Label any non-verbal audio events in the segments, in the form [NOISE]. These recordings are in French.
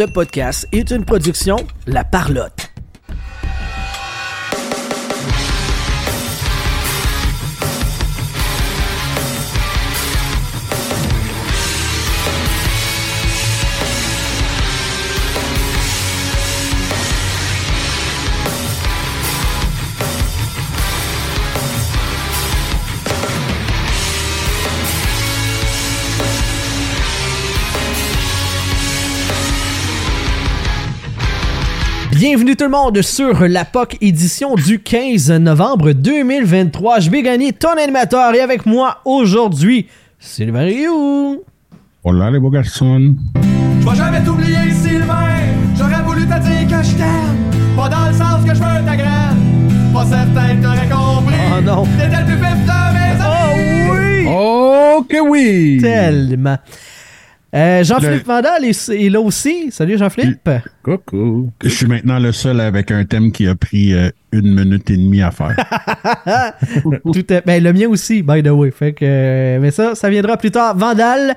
Ce podcast est une production La Parlotte. Bienvenue tout le monde sur la POC édition du 15 novembre 2023. Je vais gagner ton animateur et avec moi aujourd'hui, Sylvain Rioux. Hola les beaux garçons. Je vais jamais t'oublier, Sylvain. J'aurais voulu te dire que je t'aime. Pas dans le sens que je veux ta graine. Pas certain que t'aurais compris. Oh non. T'étais le plus vif de mes amis. Oh oui! Oh que oui! Tellement. Euh, Jean-Philippe Vandal est, est là aussi. Salut Jean-Philippe. Coucou. Je suis maintenant le seul avec un thème qui a pris euh, une minute et demie à faire. [LAUGHS] Tout est, ben, le mien aussi, by the way. Fait que, euh, mais ça, ça viendra plus tard. Vandal,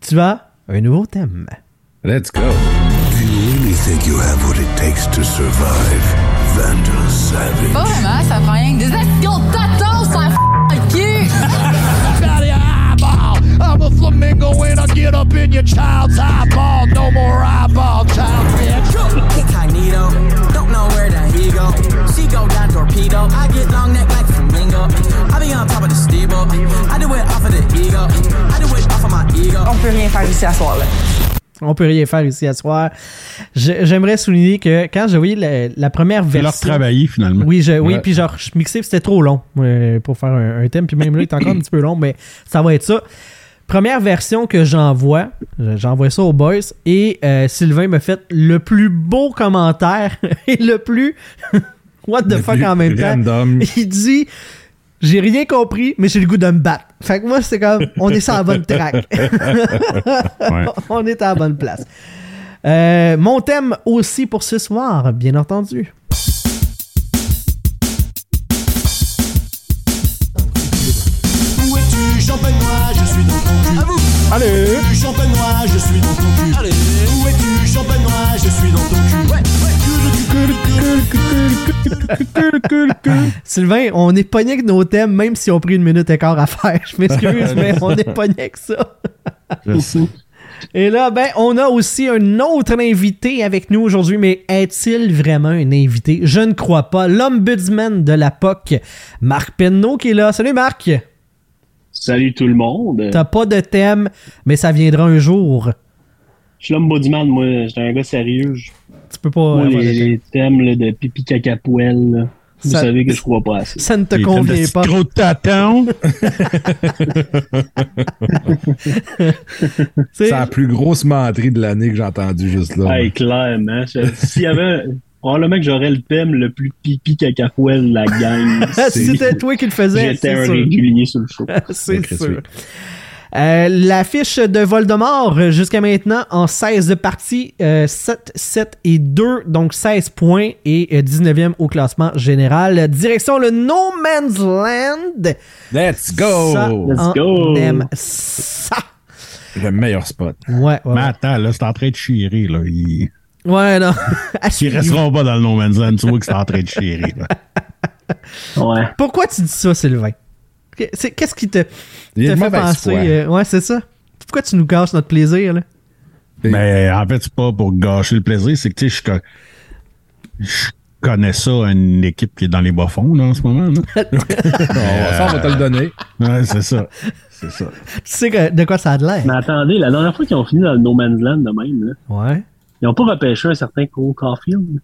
tu as un nouveau thème. Let's go. Do you really think you have what it takes to survive? Vandal Savage? Pas vraiment, ça prend rien que des actions I'm a flamingo when I get up in your child's eyeball. No more eyeball, child bitch. Incognito, don't know where the he go. She go down torpedo. I get long neck like flamingo. I be on top of the steeple. I do it off of the ego. I do it off of my ego. On peut rien faire ici à soir, là. On peut rien faire ici à soir. J'aimerais souligner que quand j'ai voyé la, la première C'est leur version. travailler finalement. Oui, je, oui, Ouais. puis genre, je mixais, puis c'était trop long euh, pour faire un, un thème. Puis même là, il est encore un petit peu long, mais ça va être ça. Première version que j'envoie, j'envoie ça aux boys, et euh, Sylvain me fait le plus beau commentaire [LAUGHS] et le plus [LAUGHS] what the Le fuck en même temps. [LAUGHS] Il dit J'ai rien compris, mais j'ai le goût de me battre. Fait que moi, c'est comme on est sur la bonne track. Ouais. on est à la bonne place. Euh, mon thème aussi pour ce soir, bien entendu. Allez! Où es-tu, champenois? Je suis dans ton cul. Allez. Où es-tu, champenois? Je suis dans ton cul. Ouais. Sylvain, on est pogné avec nos thèmes, même si on pris une minute et quart à faire. Je m'excuse, [LAUGHS] mais on est pogné avec ça. Sais. Et là, ben, on a aussi un autre invité avec nous aujourd'hui, mais est-il vraiment un invité? Je ne crois pas. L'ombudsman de la POC, Marc Penneau, qui est là. Salut Marc! Salut tout le monde. T'as pas de thème, mais ça viendra un jour. Je suis l'ombudsman, moi. J'étais un gars sérieux. Je- Tu peux pas Moi, les, les thèmes là, de pipi caca poêle, là, vous Ça- savez que je crois pas à ça. Ça ne te convient pas. Gros tâton. C'est- [LAUGHS] C'est la plus grosse menterie de l'année que j'ai entendue juste là. Hey, clairement. S'il y avait. Probablement que j'aurais le thème le plus pipi caca poêle de la gang. [LAUGHS] Si c'était toi qui le faisais, J'étais c'est un sûr. régulier sur le show. [LAUGHS] c'est sûr. Euh, L'affiche de Voldemort euh, jusqu'à maintenant en 16 parties, euh, 7, 7 et 2, donc 16 points et euh, 19e au classement général. Direction le No Man's Land. Let's go! Ça, Let's go. aime ça. Le meilleur spot. Ouais, ouais. Mais attends, là, c'est en train de chier, là. Ouais, non. [LAUGHS] ils resteront pas dans le No Man's Land. Tu vois que c'est en train de chier. Ouais. Pourquoi tu dis ça, Sylvain? Qu'est-ce qui te, fait penser? euh, ouais, c'est ça. Pourquoi tu nous gâches notre plaisir, là? Mais en fait, c'est pas pour gâcher le plaisir, c'est que, tu sais, je, co- je connais ça, une équipe qui est dans les bas-fonds, là, en ce moment, là. [LAUGHS] Ça, on va te le donner. Ouais, c'est ça. C'est ça. Tu sais que- de quoi ça a de l'air? Mais attendez, la dernière fois qu'ils ont fini dans le No Man's Land de même, là, Ouais. Ils ont pas repêché un certain Cole Caulfield?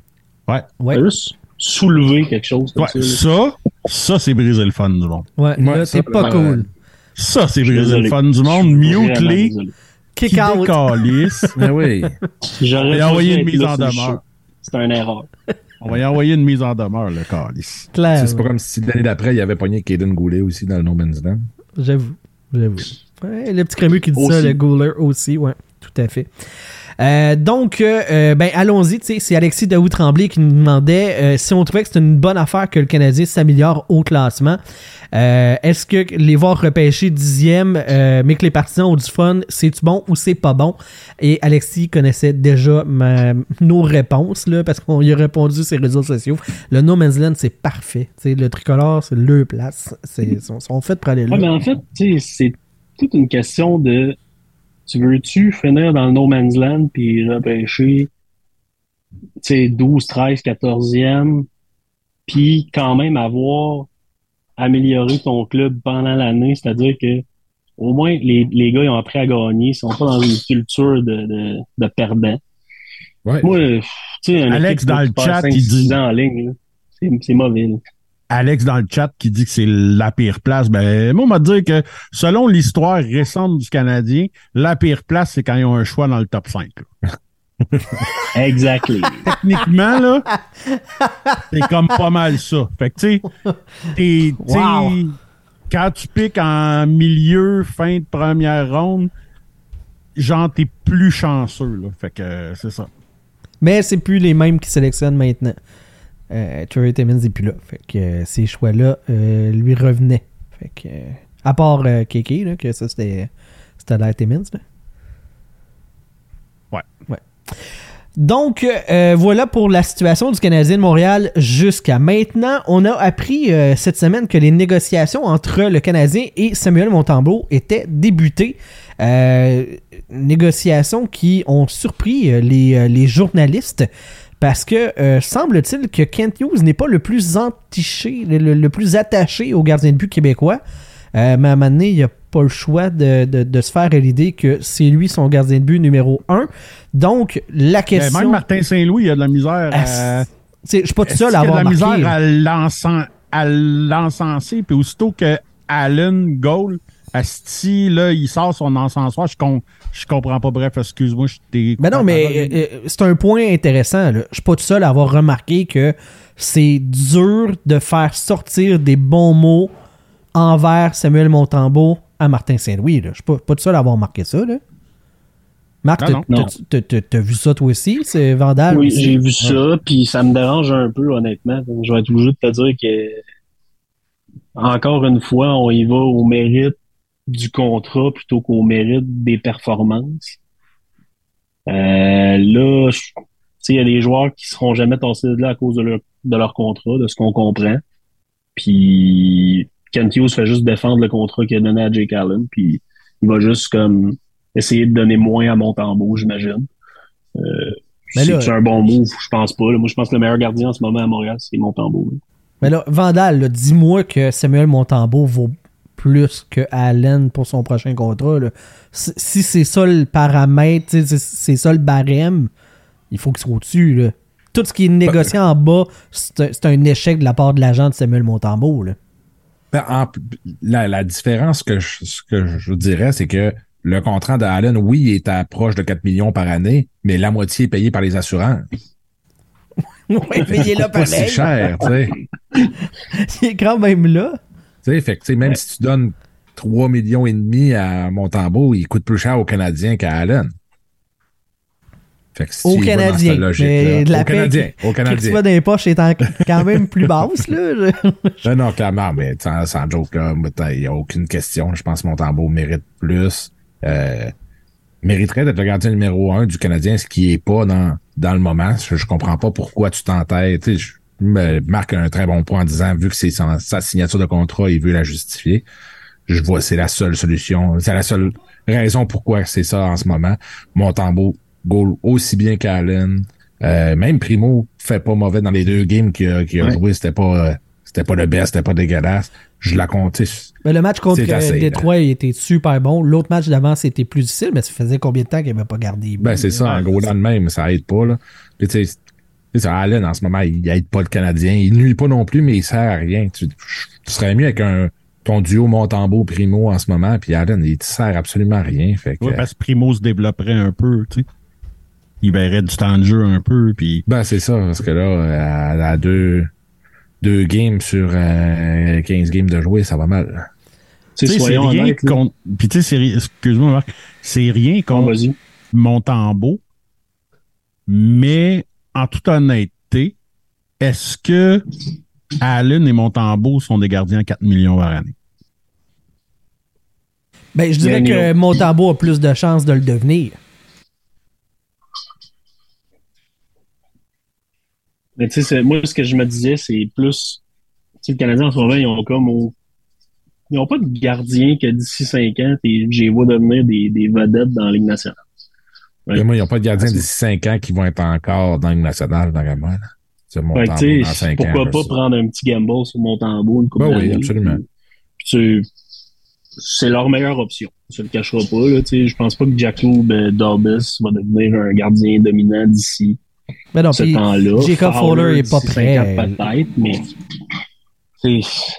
Ouais. Ouais. Ils ont juste soulevé quelque chose comme Ouais, ça. là. ça, ça, c'est briser le fun du monde. Ouais, Ouais, là, ça, c'est pas cool. Ça, c'est briser le fun du monde. Je suis Mute vraiment les désolé. qui Kick out. Mais [LAUGHS] oui. J'aurais Et pas envoyer dû une mise en demeure. C'est une erreur. On va y envoyer une mise en demeure, le calice. Claire. C'est pas comme si l'année d'après, il avait pogné Caden Goulet aussi dans le No Man's Land. J'avoue. J'avoue. Ouais, le petit crémeux qui dit ça, le Gouler aussi, ouais. Tout à fait. Euh, donc, euh, euh, ben, allons-y. tu sais, C'est Alexis Daoud Tremblay qui nous demandait euh, si on trouvait que c'était une bonne affaire que le Canadien s'améliore au classement. Est-ce que les voir repêcher dixième, mais que les partisans ont du fun, c'est-tu bon ou c'est pas bon? Et Alexis connaissait déjà ma- nos réponses, là, parce qu'on y a répondu sur les réseaux sociaux. Le No Man's Land, c'est parfait. Tu sais, le tricolore, c'est le place. C'est- Ils sont, sont faits pour aller là. Ouais, mais en fait, c'est toute une question de tu veux-tu finir dans le no man's land puis repêcher tu sais 12, 13, 14e puis quand même avoir amélioré ton club pendant l'année, c'est-à-dire que au moins les, les gars ils ont appris à gagner, ils sont pas dans une culture de, de, de perdants. Ouais. Moi, tu sais, un Alex, dans le chat, 5, il 6 dit- ans en ligne, c'est c'est mauvais. là. Alex dans le chat qui dit que c'est la pire place. Ben, moi, on m'a dit que selon l'histoire récente du Canadien, la pire place, c'est quand ils ont un choix dans le top 5. là. [LAUGHS] Exactly. Techniquement, là, c'est comme pas mal ça. Fait que, tu sais, Wow. quand tu piques en milieu, fin de première ronde, genre, t'es plus chanceux, là. Fait que, euh, c'est ça. Mais c'est plus les mêmes qui sélectionnent maintenant. Euh, Trevor Timmins n'est plus là. Fait que euh, ces choix-là euh, lui revenaient. Fait que, à part là, que ça c'était Timmins. Là. Ouais. Ouais. Donc, euh, voilà pour la situation du Canadien de Montréal jusqu'à maintenant. On a appris euh, cette semaine que les négociations entre le Canadien et Samuel Montembeau étaient débutées. Euh, négociations qui ont surpris les, les journalistes parce que euh, semble-t-il que Kent Hughes n'est pas le plus entiché, le, le- le plus attaché au gardien de but québécois. Euh, mais à un moment donné, il n'a pas le choix de, de- de se faire à l'idée que c'est lui son gardien de but numéro un. Donc, la Ben, question. même Martin Saint-Louis, il a de la misère à... Je suis pas tout seul à y a de avoir la misère à l'encenser, à l'encenser, puis aussitôt que Allen goal, Asti, là, il sort son encensoir, je, com- je comprends pas. Bref, excuse-moi, je t'ai... Ben non, mais euh, euh, c'est un point intéressant. là. Je suis pas tout seul à avoir remarqué que c'est dur de faire sortir des bons mots envers Samuel Montembeau à Martin Saint-Louis. Je suis pas, pas tout seul à avoir marqué ça. Là. Marc, t'as- vu ça toi aussi? C'est Vandal? Oui, j'ai vu ça, puis ça me dérange un peu, honnêtement. Je vais être obligé de te dire que, encore une fois, on y va au mérite du contrat plutôt qu'au mérite des performances. Euh, là, je- tu sais, il y a des joueurs qui seront jamais tassés de là à cause de leur, de leur contrat, de ce qu'on comprend. Puis, Kent Hughes fait juste défendre le contrat qu'il a donné à Jake Allen, puis il va juste comme essayer de donner moins à Montembeau, j'imagine. Euh, c'est un bon move, je pense pas. là. Moi, je pense que le meilleur gardien en ce moment à Montréal, c'est Montembeau. là. Mais là, Vandal, dis-moi que Samuel Montembeau vaut plus que Allen pour son prochain contrat. là. Si c'est ça le paramètre, c'est c'est ça le barème, il faut qu'il soit au-dessus. là. Tout ce qui est négocié en bas, c'est un- c'est échec de la part de l'agent de Samuel Montembeau. Là. Ben, en- la, la différence que je, ce que je dirais, c'est que le contrat d'Allen, oui, il est à proche de 4 millions par année, mais la moitié est payée par les assurances. [LAUGHS] Payez là si pareil. cher, tu sais. [LAUGHS] Il est quand même là. Tu sais, fait que, tu même si tu donnes 3 millions et demi à Montembeau, il coûte plus cher aux Canadiens qu'à Allen. Fait que si Au tu y vas dans Canadien. cette logique-là- Mais de la au paix Canadien. qui- Au Qui Canadien. soit dans les poches est [LAUGHS] quand même plus basse. Là. [LAUGHS] Non, non, clairement, mais sans, sans joke, là, il n'y a aucune question. Je pense que Montembeau mérite plus. Euh, mériterait d'être le gardien numéro un du Canadien, ce qui est pas dans, dans le moment. Je, je comprends pas pourquoi tu t'entêtes. Tu je marque un très bon point en disant, vu que c'est sa signature de contrat, il veut la justifier. Je vois, c'est la seule solution. C'est la seule raison pourquoi c'est ça en ce moment. Montembeau goal aussi bien qu'Allen. Euh, même Primo fait pas mauvais dans les deux games qu'il a, qu'il a Ouais. joué. C'était pas, euh, c'était pas le best, c'était pas dégueulasse. Je la comptais. Mais le match contre assez, euh, Détroit il était super bon. L'autre match d'avant, c'était plus difficile, mais ça faisait combien de temps qu'il n'avait pas gardé? Ben, c'est ça, en gros, là de même, ça aide pas, là. Puis, tu sais, tu sais, Allen, en ce moment, il aide pas le Canadien. Il nuit pas non plus, mais il sert à rien. Tu, tu serais mieux avec un, ton duo Montembeau Primo en ce moment, puis Allen, il te sert absolument à rien. Fait que, Ouais, parce que Primo se développerait un peu, tu sais. Il verrait du temps de jeu un peu, puis... ben, c'est ça, parce que là, à, à deux, deux games sur euh, 15 games de jouer, ça va mal. Tu sais, c'est rien contre... Puis tu sais, excuse-moi, Marc, c'est rien Ah, contre vas-y. Montembeau, Mais, en toute honnêteté, est-ce que Allen et Montembeau sont des gardiens à 4 millions par année? Ben, je dirais que Montembeau a plus de chances de le devenir. Mais tu sais, moi, ce que je me disais, c'est plus. Tu sais, le Canadien, en ce moment, ils ont comme. au- Ils n'ont pas de gardien que d'ici 5 ans, t'es- j'ai vois devenir des, des vedettes dans la Ligue nationale. Ouais. Et moi, ils n'ont pas de gardiens Ah, d'ici 5 ans qui vont être encore dans une nationale, dans la main. là. C'est mon Fait que, temps tu dans sais, 5 ans. pourquoi là, pas ça. prendre un petit gamble sur Montembeau, une coupe Ben oui, absolument. puis- puis tu- C'est leur meilleure option. On se le cachera pas. Là, je pense pas que Jacob euh, Dorbis va devenir un gardien dominant d'ici Mais non, ce temps-là. Jacob Fowler est pas prêt. ans, Peut-être, mais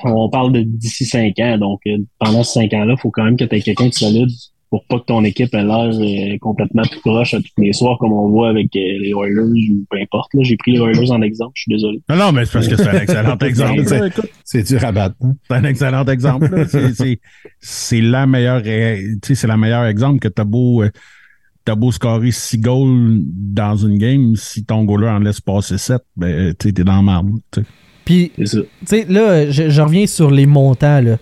on parle de d'ici 5 ans. Donc, euh, pendant ces 5 ans-là, il faut quand même que tu aies quelqu'un de solide pour pas que ton équipe ait l'air euh, complètement tout croche à tous les soirs, comme on voit avec euh, les Oilers ou peu importe. Là. J'ai pris les Oilers en exemple, je suis désolé. Non, non, mais c'est parce que c'est un excellent [LAUGHS] exemple. C'est- à battre. hein? C'est un excellent exemple. C'est- la meilleure, sais, c'est la meilleure exemple que t'as beau, euh, t'as beau scorer 6 goals dans une game, si ton goaler en laisse passer 7, ben, t'es dans la marde. Puis, tu sais, là, je, je reviens sur les montants, là.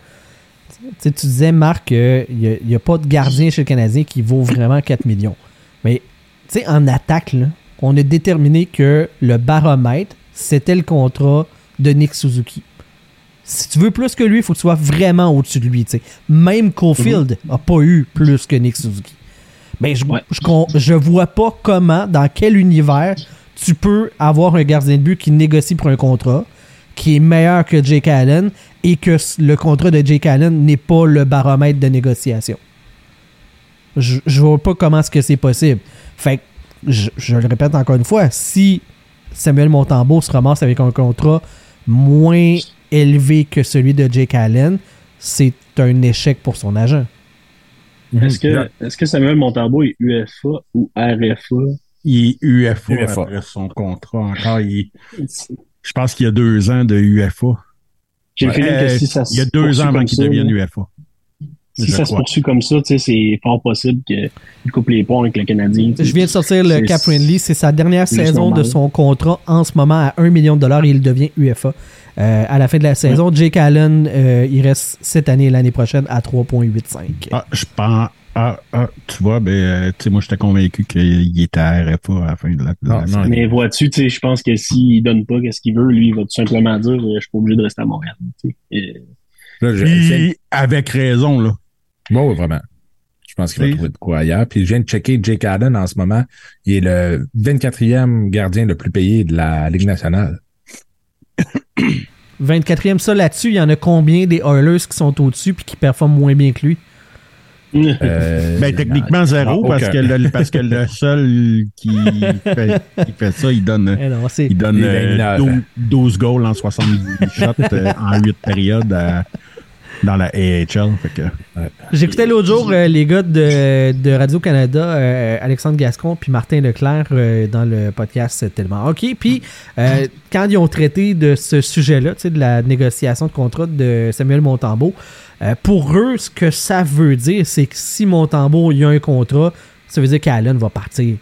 Tu sais, tu disais, Marc, qu'il n'y a, pas de gardien chez le Canadien qui vaut vraiment 4 millions. Mais, tu sais, en attaque, là, on a déterminé que le baromètre, c'était le contrat de Nick Suzuki. Si tu veux plus que lui, il faut que tu sois vraiment au-dessus de lui. Même Caulfield n'a pas eu plus que Nick Suzuki. Mais je, Ouais. je, je vois pas comment, dans quel univers, tu peux avoir un gardien de but qui négocie pour un contrat qui est meilleur que Jake Allen et que le contrat de Jake Allen n'est pas le baromètre de négociation. Je, je vois pas comment est-ce que c'est possible. Fait que, je, je le répète encore une fois, si Samuel Montembeau se ramasse avec un contrat moins élevé que celui de Jake Allen, c'est un échec pour son agent. Est-ce que, est-ce que Samuel Montembeau est UFA ou RFA? Il est UFA, UFA. après son contrat encore. il- je pense qu'il y a deux ans de UFA. J'ai le feeling que si ça se il y a deux ans avant qu'il devienne UFA. Si je ça se poursuit comme ça, c'est fort possible qu'il coupe les ponts avec le Canadien. Je viens de sortir le C'est- cap friendly. C'est sa dernière saison de son contrat en ce moment à 1 million de dollars et il devient UFA. Euh, à la fin de la saison, Jake Allen, euh, il reste cette année et l'année prochaine à 3,85. Ah, je pense. Ah, ah, tu vois, ben, euh, tu sais, moi, j'étais convaincu qu'il était à RFA à la fin de la, Non, Mais vois-tu, tu sais, je pense que s'il donne pas qu'est-ce qu'il veut, lui, il va tout simplement dire euh, je suis pas obligé de rester à Montréal. tu sais. Et- Là, je- Puis, avec raison, là. Bon, oui, vraiment. Je pense qu'il va trouver de quoi ailleurs. Puis je viens de checker Jake Allen en ce moment. Il est le 24e gardien le plus payé de la Ligue nationale. [COUGHS] 24e, ça là-dessus, il y en a combien des Oilers qui sont au-dessus puis qui performent moins bien que lui? Euh, Ben, techniquement, zéro, non, parce, que le, parce que le [LAUGHS] seul qui fait, qui fait ça, il donne, Eh non, il donne Il est euh. 12, 12 goals en 70 shots euh, en 8 périodes à- dans la AHL. Fait que, J'écoutais l'autre jour euh, les gars de, de Radio-Canada, euh, Alexandre Gascon puis Martin Leclerc euh, dans le podcast Tellement OK. Puis euh, quand ils ont traité de ce sujet-là, tu sais, de la négociation de contrat de Samuel Montembeau, euh, pour eux, ce que ça veut dire, c'est que si Montembeau il a un contrat, ça veut dire qu'Allen va partir.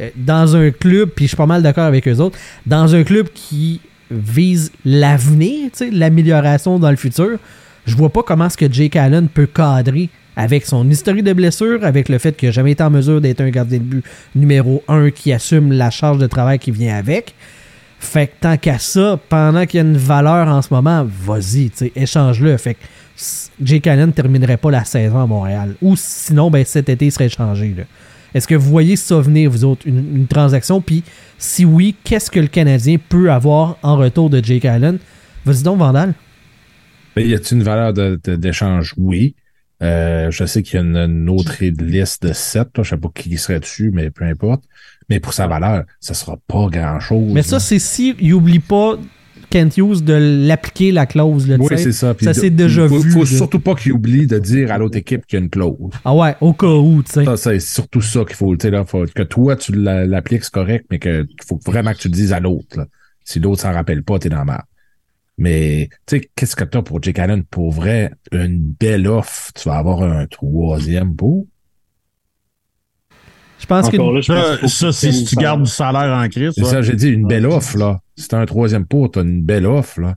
Euh, dans un club, puis je suis pas mal d'accord avec eux autres, dans un club qui vise l'avenir, l'amélioration dans le futur, je vois pas comment est-ce que Jake Allen peut cadrer avec son historique de blessure, avec le fait qu'il n'a jamais été en mesure d'être un gardien de but numéro un qui assume la charge de travail qui vient avec. Fait que tant qu'à ça, pendant qu'il y a une valeur en ce moment, vas-y, échange-le. Fait que Jake Allen terminerait pas la saison à Montréal. Ou sinon, ben cet été, il serait échangé. là. Est-ce que vous voyez ça venir, vous autres, une, une transaction? Puis si oui, qu'est-ce que le Canadien peut avoir en retour de Jake Allen? Vas-y donc, Vandal. Ben, y a-t-il une valeur d'échange? Oui. Euh, je sais qu'il y a une, une autre liste de 7. Je sais pas qui serait dessus, mais peu importe. Mais pour sa valeur, ça sera pas grand-chose. Mais ça, c'est si il oublie pas Kent Hughes de l'appliquer la clause. Là, Oui, c'est ça. Puis ça s'est déjà faut, vu. Faut là. surtout pas qu'il oublie de dire à l'autre équipe qu'il y a une clause. Ah ouais, au cas où, tu sais. Ça, c'est surtout ça qu'il faut, tu sais, là, faut que toi, tu la- l'appliques, c'est correct, mais que faut vraiment que tu le dises à l'autre. Si l'autre s'en rappelle pas, t'es dans la merde. Mais, tu sais, qu'est-ce que t'as pour Jake Allen? Pour vrai, une belle offre, tu vas avoir un troisième beau. Je pense que. Encore là, je pense Ça, c'est si tu gardes du salaire en crise. C'est ça, j'ai dit, une belle offre, là. C'est un troisième pot, t'as une belle offre, là.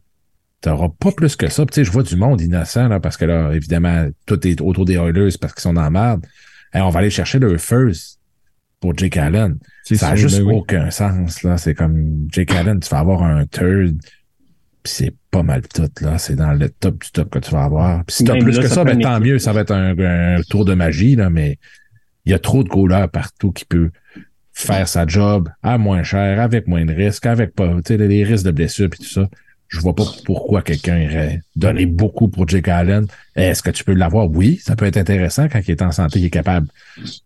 T'auras pas plus que ça. Tu sais, je vois du monde innocent, là, parce que là, évidemment, tout est autour des Oilers parce qu'ils sont dans la merde. Et on va aller chercher le first pour Jake Allen. Ça a sûr, juste ben oui. aucun sens, là. C'est comme Jake Allen, tu vas avoir un third, puis c'est pas mal tout, là. C'est dans le top du top que tu vas avoir. Puis si t'as plus là, que ça ben tant mieux. Ça va être un, un tour de magie, là, mais il y a trop de goalers partout qui peut faire sa job à moins cher, avec moins de risques, avec pas, les risques de blessure puis tout ça. Je vois pas pourquoi quelqu'un irait donner beaucoup pour Jake Allen. Est-ce que tu peux l'avoir? Oui, ça peut être intéressant quand il est en santé, il est capable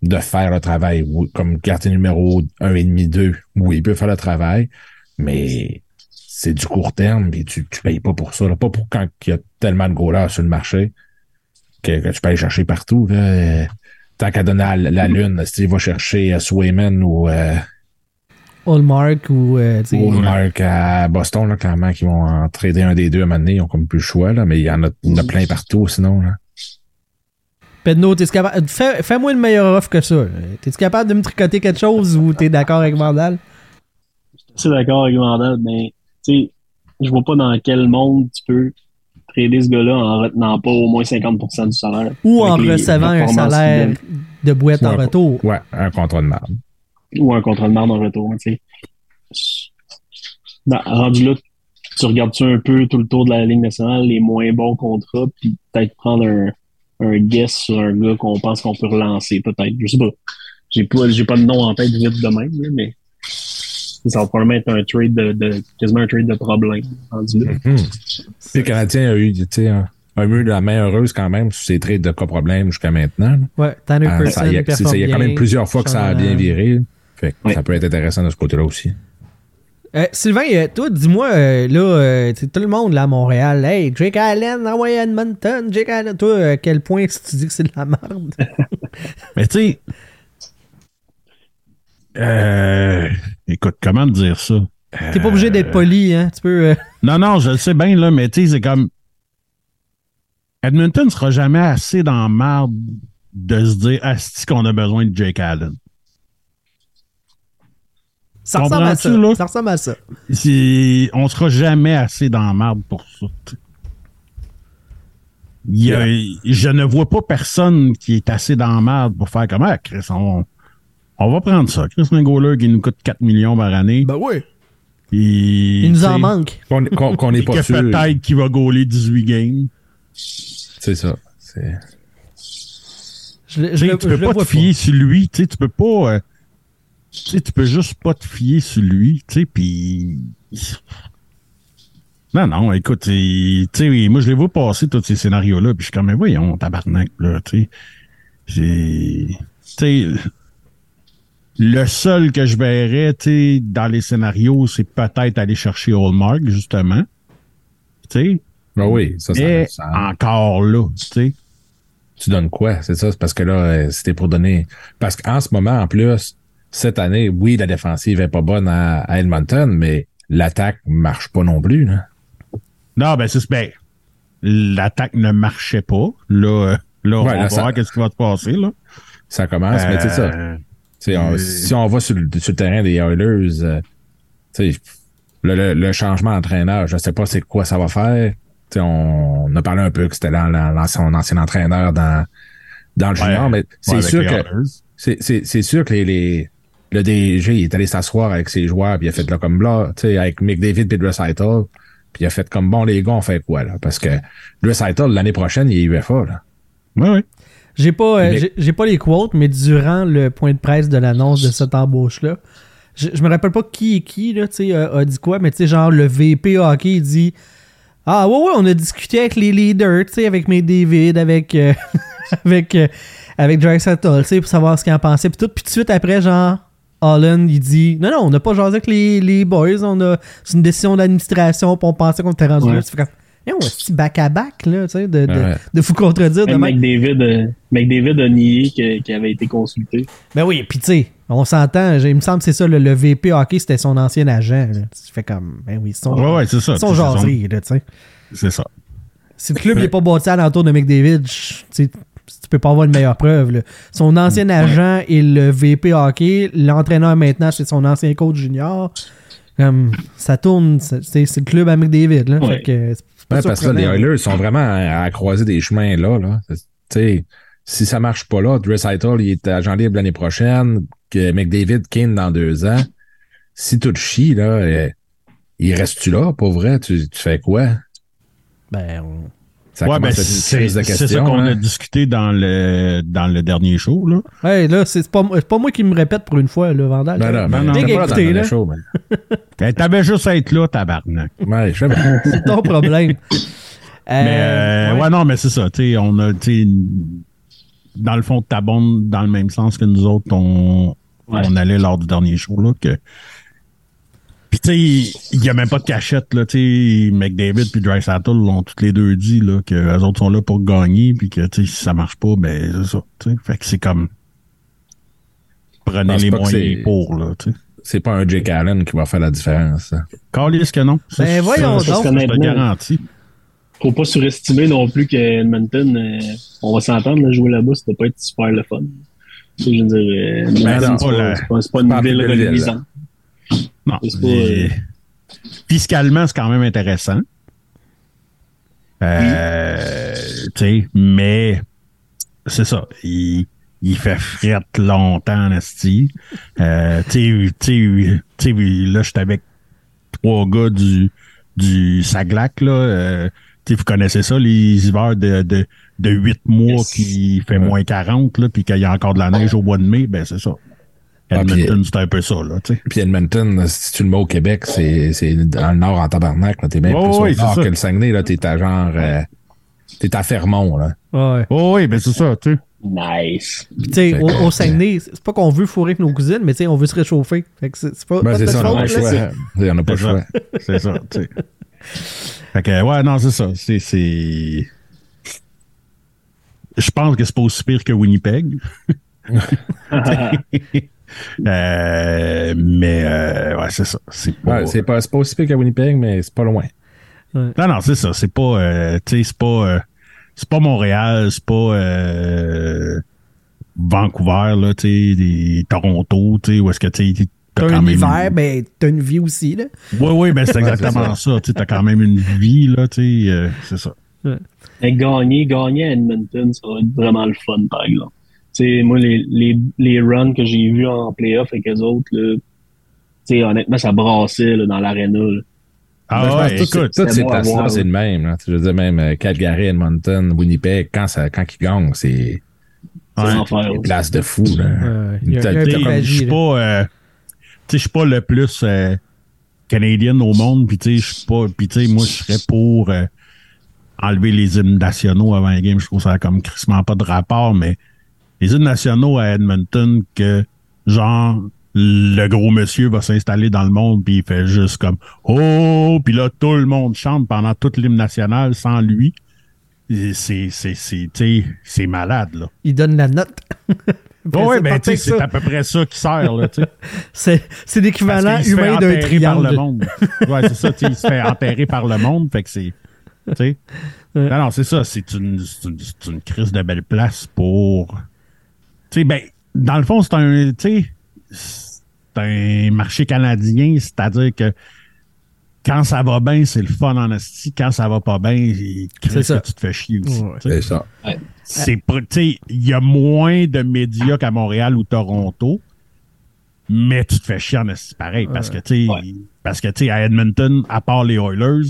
de faire le travail. Comme gardien numéro 1,5, 2, oui, il peut faire le travail, mais c'est du court terme et tu, tu payes pas pour ça. là. Pas pour quand il y a tellement de goalers sur le marché que, que tu peux aller chercher partout. Là. Tant qu'à donner la, la lune, si tu vas chercher euh, Swayman ou euh, Hallmark ou. euh, à Boston, là, clairement, qui vont en trader un des deux à un moment donné, ils ont comme plus le choix, là, mais il y en a, il y en a plein partout sinon. Là. Pedno, t'es capable. Fais, fais-moi une meilleure offre que ça. T'es-tu capable de me tricoter quelque chose ou t'es d'accord avec Vandal? Je suis d'accord avec Vandal, mais tu sais, je vois pas dans quel monde tu peux trader ce gars-là en retenant pas au moins 50% du salaire. Ou en recevant un salaire de boîte en retour? Ouais, un contrat de marde. Ou un contrat de marde en retour, tu sais. Ben, rendu là, tu regardes-tu un peu tout le tour de la Ligue nationale, les moins bons contrats, puis peut-être prendre un, un guess sur un gars qu'on pense qu'on peut relancer, peut-être. Je sais pas. J'ai pas, j'ai pas de nom en tête vite de même, là, mais ça va probablement être un trade de, de quasiment un trade de problème. Rendu là. Mhm. Le Canadien a eu, tu sais, un, un eu la main heureuse quand même sur ses trades de cas problèmes jusqu'à maintenant. Tanner Ah, ça, il y a, il y quand même plusieurs fois que ça a bien viré. Fait que Ouais. ça peut être intéressant de ce côté-là aussi. Euh, Sylvain, euh, toi, dis-moi, euh, là, euh, tout le monde là à Montréal, hey, Jake Allen, envoyé à Edmonton, Jake Allen, toi, à quel point est-ce que tu dis que c'est de la merde? [LAUGHS] Mais tu sais, euh, écoute, comment te dire ça? T'es pas obligé d'être poli, hein? Tu peux. euh, Non, non, je le sais bien, là, mais tu sais, c'est comme. Edmonton sera jamais assez dans marde de se dire, asti qu'on a besoin de Jake Allen. ça ressemble à ça. Là? Ça ressemble à ça. On sera jamais assez dans marde pour ça. Il y a- Je ne vois pas personne qui est assez dans marde pour faire comme ah, Chris, on, on va prendre ça. Chris Mingoleur qui nous coûte 4 millions par année. Ben oui. puis, Il nous en manque. Qu'on qu'on- qu'on n'est et [LAUGHS] pas que sûr. peut-être qu'il va gauler 18 games. C'est ça. C'est- Je, je, tu peux pas te fier sur lui. Tu sais, tu peux pas. euh, tu sais, tu peux juste pas te fier sur lui. Tu sais, puis. Non, non, écoute, c'est- tu sais, moi, je les vois passer, tous ces scénarios-là, puis je suis comme, mais voyons, tabarnak, là, tu sais. C'est. Tu sais. Le seul que je verrais, tu sais, dans les scénarios, c'est peut-être aller chercher Hallmark, justement. Tu sais? Ben oui, ça, ça, Mais ça- encore là, tu sais. tu donnes quoi? C'est ça, parce que là, euh, c'était pour donner. Parce qu'en ce moment, en plus, cette année, oui, la défensive est pas bonne à, à Edmonton, mais l'attaque marche pas non plus. Là. Non, ben, c'est ben, l'attaque ne marchait pas. Là, euh, là on va ça- voir qu'est-ce qui va se passer, là. Ça commence, mais c'est ça. On- Si on va sur le, sur le terrain des Oilers, euh, le, le- le changement d'entraîneur, je sais pas c'est quoi ça va faire. On, on a parlé un peu que c'était dans, dans, son ancien entraîneur dans, dans le junior, Ouais. mais c'est sûr que c'est, c'est, c'est sûr que les, les, le DG il est allé s'asseoir avec ses joueurs, puis il a fait là comme là, avec McDavid et Recital, puis il a fait comme bon les gars, on fait quoi là? Parce que Recital, l'année prochaine, il est UFA, là. Ouais, ouais. J'ai pas, euh, Mais- j'ai- pas les quotes, mais durant le point de presse de l'annonce de cette embauche-là, je, je me rappelle pas qui est qui, là, tu sais, a, a dit quoi, mais tu sais, genre, le VP hockey, il dit Ah, ouais, ouais, on a discuté avec les leaders, tu sais, avec mes David, avec, euh, [LAUGHS] avec, euh, avec Drake Sattel, tu sais, pour savoir ce qu'ils en pensaient, puis tout. Puis tout de suite après, genre, Holland, il dit Non, non, on n'a pas jasé avec les, les boys, on a, c'est une décision d'administration, puis on pensait qu'on était rendu Ouais. là. Tu fais comme, Eh, on est back-à-back, là, tu sais, de, de, Ouais. de vous contredire. de Même même. McDavid, euh, McDavid a nié qu'il avait été consulté. Ben oui, puis tu sais, on s'entend, j'ai- il me semble que c'est ça, le, le VP hockey, c'était son ancien agent. Tu fais comme, ben oui, c'est son, Ouais, ouais, c'est ça. son là, tu sais. C'est ça. Si le club n'est pas bâti à l'entour de McDavid, tu sais, tu peux pas avoir une meilleure preuve. là. Son ancien agent est le VP hockey, l'entraîneur maintenant, c'est son ancien coach junior. Comme, ça tourne, c'est c'est le club à McDavid. Là, Ouais. Fait que Ouais, parce que là, les. Oilers sont vraiment à, à croiser des chemins là. là. Tu sais, si ça marche pas là, Dressitel, il est agent libre l'année prochaine, que McDavid, Kane dans deux ans. Si tout chie, là, euh, il reste-tu là, pour vrai? Tu, tu fais quoi? Ben, on- Ça Ouais, ben, c'est ça qu'on hein. a discuté dans le, dans le dernier show. Là. Ouais, là, c'est pas, c'est pas moi qui me répète pour une fois, le Vandal. Ben non, Ben non. non, pas là show, [LAUGHS] ben. T'avais juste à être là, tabarnak. Ouais, je sais bien. [LAUGHS] C'est ton problème. [LAUGHS] Euh, Mais euh, ouais. ouais. non, mais c'est ça. tu sais, on a, tu sais, dans le fond, t'abondes dans le même sens que nous autres, on, Ouais. on allait lors du dernier show. Là, que... Puis tu sais, il n'y a même pas de cachette. Là, tu sais, McDavid puis Dreisaitl l'ont tous les deux dit là, que les autres sont là pour gagner puis que tu sais, si ça marche pas, ben c'est ça. Fait que c'est comme prenez les moyens pour. Là. C'est pas un Jake Allen qui va faire la différence. hein. Calisse que non. Ça, Ben, voyons ça, donc. Je te garantis. Faut pas surestimer non plus que Edmonton, euh, on va s'entendre, là, jouer là-bas, ça doit pas être super le fun. Je veux dire, euh, Ben non, c'est pas une ville plus belle ville, reluisante. Non. Fiscalement, c'est quand même intéressant. Euh, mais c'est ça. Il, il fait frette longtemps, Nasty. Euh, tu sais, là, j'étais avec trois gars du, du Saglac, là. Euh, vous connaissez ça, les hivers de, de, de 8 mois Yes. qui fait Ouais. moins 40, là, puis qu'il y a encore de la neige au mois de mai, ben c'est ça. Ah, Edmonton, c'est un peu ça, là, tu sais. Puis Edmonton, si tu le mets au Québec, c'est c'est dans le nord en tabarnak. là. T'es bien plus au nord ça. que le Saguenay. là. T'es à genre... euh, T'es à Fermont, là. Ouais. Oh, oui, ben c'est ça, tu sais. nice. Puis, tu sais, au, au Saguenay, c'est pas qu'on veut fourrer avec nos cousines, mais tu sais, on veut se réchauffer. Fait que c'est c'est pas, Ben, pas c'est ça, on faute, pas le là, choix. On n'a pas le choix. [LAUGHS] C'est ça, tu sais. Fait que, ouais, non, c'est ça. C'est, c'est... Je pense que c'est pas aussi pire que Winnipeg. [LAUGHS] [LAUGHS] Euh, mais, euh, ouais, c'est ça. C'est pas... Ouais, c'est pas, c'est pas aussi pire qu'à Winnipeg, mais c'est pas loin. non, non, c'est ça. C'est pas, euh, tu sais, c'est pas, euh, c'est pas Montréal, c'est pas, euh, Vancouver, là, tu sais, des- Toronto, tu sais, où est-ce que, tu sais, T'as t'as quand un même... hiver, ben t'as une vie aussi, là. Oui, oui, ben c'est exactement c'est ça. Tu t'as quand même une vie, là, tu sais, euh, c'est ça. Mais gagner, gagner à Edmonton, ça va être vraiment le fun, par exemple. Tu sais, moi, les, les, les runs que j'ai vus en playoff avec eux autres, là, tu sais, honnêtement, ça brassait là, dans l'aréna. Ah Ben, ouais, que toutes ces- écoute, toutes c'est ces places-là, voir, c'est le même. là. Je veux dire, même euh, Calgary, Edmonton, Winnipeg, quand, ça, quand ils gagnent, c'est C'est Ouais. des places de fou. Là. Je suis pas, euh, tu sais, je suis pas le plus euh, canadien au monde, puis tu sais, je suis pas, puis tu sais, moi, je serais pour euh, enlever les hymnes nationaux avant les games. Je trouve ça a comme crissement pas de rapport, mais les hymnes nationaux à Edmonton que genre le gros monsieur va s'installer dans le monde puis il fait juste comme oh puis là tout le monde chante pendant toute l'hymne national sans lui c'est c'est c'est tu sais, c'est malade là Il donne la note. [LAUGHS] Après Ouais, ben, c'est à peu près ça qui sert, là, tu sais. [LAUGHS] C'est c'est l'équivalent humain d'un enterrer par le triangle. monde. Ouais, c'est ça, tu sais, il se fait enterrer par le monde, fait que c'est, tu sais. Non, non, c'est ça, c'est une, c'est une, c'est une crise de belle place pour, tu sais, ben, dans le fond, c'est un, tu sais, c'est un marché canadien, c'est-à-dire que quand ça va bien, c'est le fun en asti. Quand ça va pas bien, il- C'est ça. que tu te fais chier aussi. Ouais. C'est ça. C'est pas- tu sais, il y a moins de médias qu'à Montréal ou Toronto, mais tu te fais chier en esti pareil parce que tu sais, Ouais. parce que tu sais à Edmonton, à part les Oilers,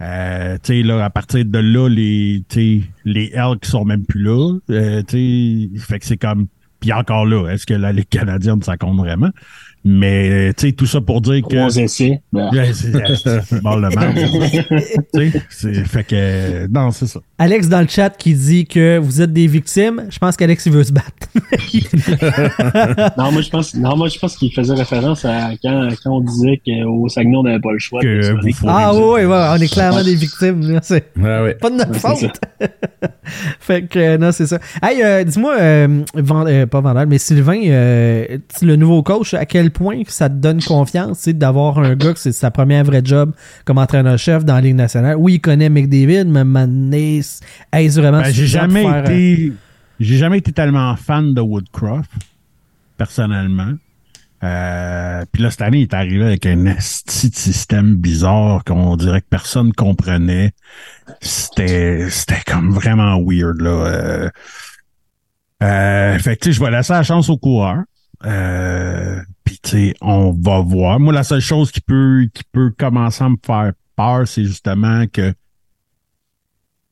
euh, tu là à partir de là les les Elks sont même plus là, euh, fait que c'est comme puis encore là, est-ce que la Ligue canadienne ça compte vraiment? Mais tu sais tout ça pour dire que Trois essais. Ben, [LAUGHS] Ouais, c'est bon le mal. tu sais, c'est- fait que non, c'est ça. Alex dans le chat qui dit que vous êtes des victimes. Je pense qu'Alex il veut se battre. [LAUGHS] [LAUGHS] non, moi, je pense, non, moi, je pense qu'il faisait référence à quand, quand on disait qu'au Saguenay, on n'avait pas le choix. Que vous ah oui, oui, on est clairement des victimes. C'est Ouais, ouais. pas de notre Ouais, faute. fait que euh, non, c'est ça. Hey, euh, dis-moi, euh, Van- euh, pas Vandal, mais Sylvain, euh, le nouveau coach, à quel point ça te donne confiance sais, d'avoir un gars que c'est sa première vraie job comme entraîneur-chef dans la Ligue nationale? Oui, il connaît McDavid, mais Mané, est-ce vraiment Ben, j'ai jamais euh, été j'ai jamais été tellement fan de Woodcroft, personnellement. Euh, puis là, cette année, il est arrivé avec un esti de système bizarre qu'on dirait que personne comprenait. C'était comme vraiment weird, là. Euh, euh, fait que, tu sais, je vais laisser la chance aux coureurs. Euh, on va voir. Moi, la seule chose qui peut, qui peut commencer à me faire peur, c'est justement que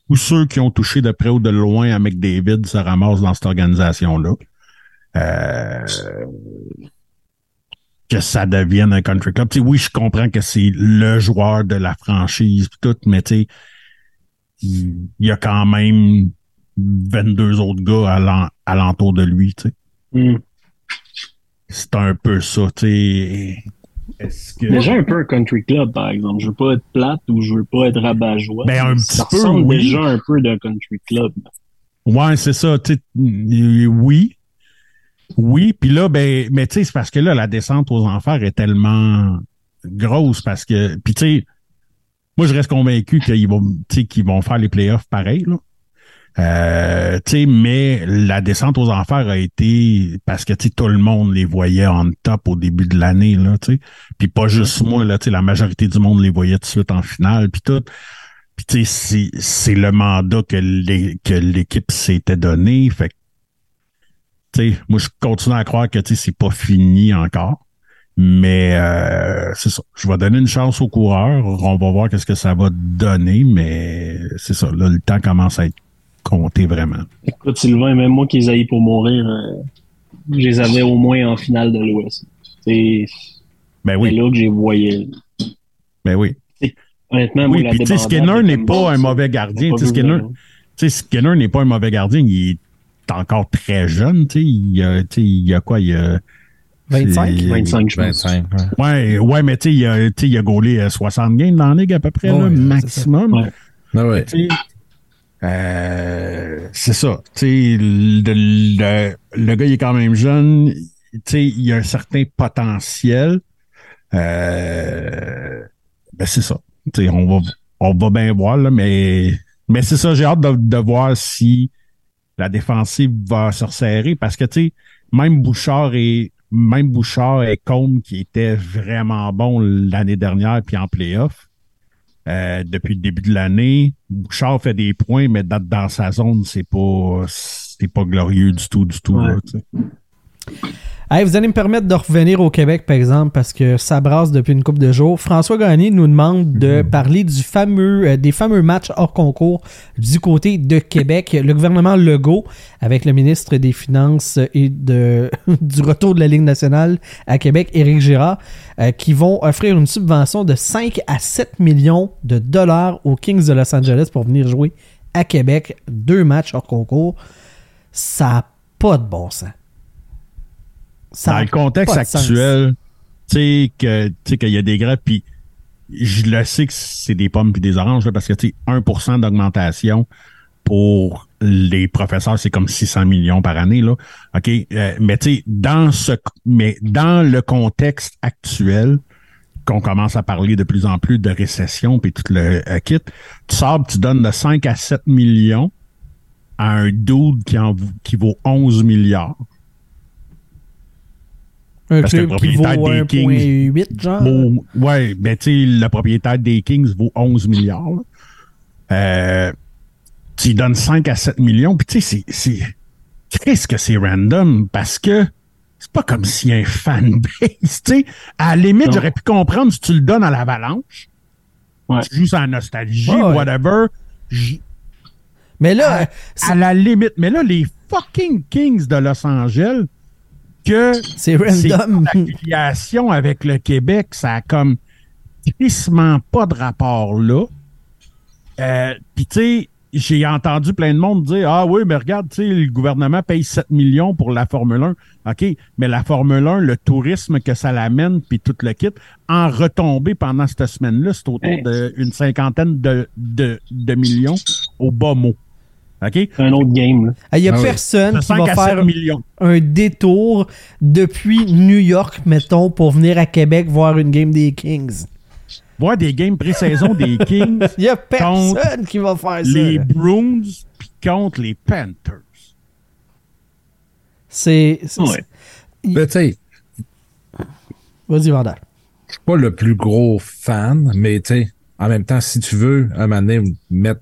tous ceux qui ont touché de près ou de loin à McDavid se ramassent dans cette organisation-là. Euh, que ça devienne un country club. Tu sais, oui, je comprends que c'est le joueur de la franchise tout, mais tu il y a quand même 22 autres gars alen- alentour de lui, tu. Hmm. C'est un peu ça, tu que... Déjà un peu un country club, par exemple. Je veux pas être plate ou je veux pas être rabat-joie. Ben, un ça petit peu, ressemble oui. déjà un peu d'un country club. Ouais, c'est ça. tu sais, euh, oui. Oui. Puis là, ben, mais tu sais, c'est parce que là, la descente aux enfers est tellement grosse parce que. Puis tu sais, moi, je reste convaincu qu'ils vont, qu'ils vont faire les playoffs pareil, là. Euh, tu sais, mais la descente aux enfers a été parce que tu sais, tout le monde les voyait en top au début de l'année, là, tu sais. Puis pas juste moi, là, tu sais, la majorité du monde les voyait tout de suite en finale, puis tout. Puis tu sais, c'est, c'est le mandat que, l'équipe s'était donné. Fait que, tu sais, moi, je continue à croire que, tu sais, c'est pas fini encore. Mais euh, c'est ça. Je vais donner une chance aux coureurs. On va voir qu'est-ce que ça va donner, mais c'est ça. Là, le temps commence à être compté vraiment. Écoute, Sylvain, même moi qui les haïs pour mourir, euh, je les avais au moins en finale de l'Ouest. C'est Ben oui, là que j'ai voyé. ben oui. Honnêtement, moi, Oui, la puis tu sais, débandade Skinner n'est pas un mauvais gardien. Skinner, vraiment. tu sais, Skinner n'est pas un mauvais gardien. Il est encore très jeune. Tu sais, il, il y a quoi? Il a 25? c'est- 25, je pense. 25. ouais. Ouais, ouais, mais tu sais, il a, tu sais, il a gaulé euh, 60 games dans la ligue à peu près, Ouais, là, maximum. Ouais. Ah ouais. Euh, c'est ça. Le, le, le gars, il est quand même jeune. Il a un certain potentiel. Euh, ben, c'est ça. Tu sais, on va, on va bien voir, là, mais, mais c'est ça, j'ai hâte de, de voir si la défensive va se resserrer parce que, tu même Bouchard et, même Bouchard et Combe qui étaient vraiment bons l'année dernière puis en playoff, euh, depuis le début de l'année. Bouchard fait des points, mais dans, dans sa zone, c'est pas c'est pas glorieux du tout, du tout. Ouais. là. Hey, vous allez me permettre de revenir au Québec, par exemple, parce que ça brasse depuis une couple de jours. François Gagné nous demande de parler du fameux, euh, des fameux matchs hors concours du côté de Québec. [LAUGHS] Le gouvernement Legault, avec le ministre des Finances et de, [LAUGHS] du retour de la Ligue nationale à Québec, Éric Girard, euh, qui vont offrir une subvention de 5 à 7 millions de dollars aux Kings de Los Angeles pour venir jouer à Québec. Deux matchs hors concours. Ça n'a pas de bon sens. Ça Dans le contexte actuel, tu sais que tu sais qu'il y a des grèves, puis je le sais que c'est des pommes puis des oranges, là, parce que tu sais, 1% d'augmentation pour les professeurs, c'est comme 600 millions par année, là. OK? Euh, mais tu sais, dans ce mais dans le contexte actuel, qu'on commence à parler de plus en plus de récession puis tout le euh, kit, tu sors, tu donnes de 5 à 7 millions à un dude qui, en, qui vaut 11 milliards. Un Parce que club le qui vaut propriétaire des 1.8, genre. vaut- ouais, ben tu sais, le propriétaire des Kings vaut 11 milliards. Euh, tu lui donnes 5 à 7 millions, puis tu sais, c'est- c'est. Qu'est-ce que c'est random? Parce que c'est pas comme s'il y a un fanbase, [LAUGHS] tu sais. À la limite, j'aurais pu comprendre si tu le donnes à l'avalanche. Ouais. Tu joues sans nostalgie, Ouais, ouais. whatever. J- Mais là, à, c'est- à la limite. Mais là, les fucking Kings de Los Angeles, que c'est c'est random. l'affiliation avec le Québec, ça a comme crissement pas de rapport là. Euh, Puis tu sais, j'ai entendu plein de monde dire Ah oui, mais regarde, tu sais, le gouvernement paye 7 millions pour la Formule 1. OK, mais la Formule 1, le tourisme que ça l'amène, puis tout le kit, en retombée pendant cette semaine-là, c'est autour d'une cinquantaine de, de, de millions au bas mot. OK? C'est un autre game. Là. Il n'y a Ah personne qui 5 va à faire 7 millions. un détour depuis New York, mettons, pour venir à Québec voir une game des Kings. Voir des games pré-saison des [LAUGHS] Kings, Il n'y a personne qui va faire ça. les. Bruins, puis contre les Panthers. C'est. Ouais. Ben, tu sais, Vas-y, Vandal. je suis pas le plus gros fan, mais tu sais, en même temps, si tu veux, un moment donné, mettre,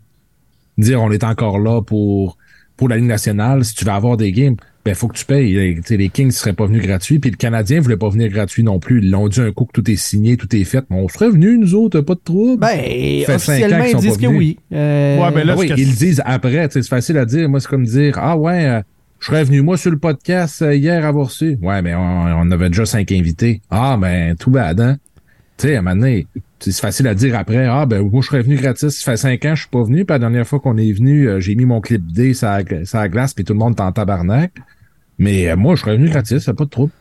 dire on est encore là pour, pour la Ligue nationale, si tu veux avoir des games, ben, faut que tu payes. Les, Kings seraient pas venus gratuits, puis le Canadien voulait pas venir gratuit non plus. Ils l'ont dit un coup que tout est signé, tout est fait. Mais on serait venus, nous autres, pas de trouble. Ben, fait officiellement, ils sont disent pas que oui. Euh, Ouais, ben là, Ah oui, ce que- ils le disent après, c'est facile à dire. Moi, c'est comme dire, ah ouais, euh, je serais venu, moi, sur le podcast euh, hier avoir reçu. Ouais, mais on, on avait déjà cinq invités. Ah, ben, tout bad, hein? Tu sais, à un moment donné, c'est facile à dire après, ah, ben, moi, je serais venu gratis. Ça fait cinq ans, je suis pas venu. Puis la dernière fois qu'on est venu, euh, j'ai mis mon clip D sur la, glace, puis tout le monde est en tabarnak. Mais euh, moi, je serais venu gratis, ça pas de trouble.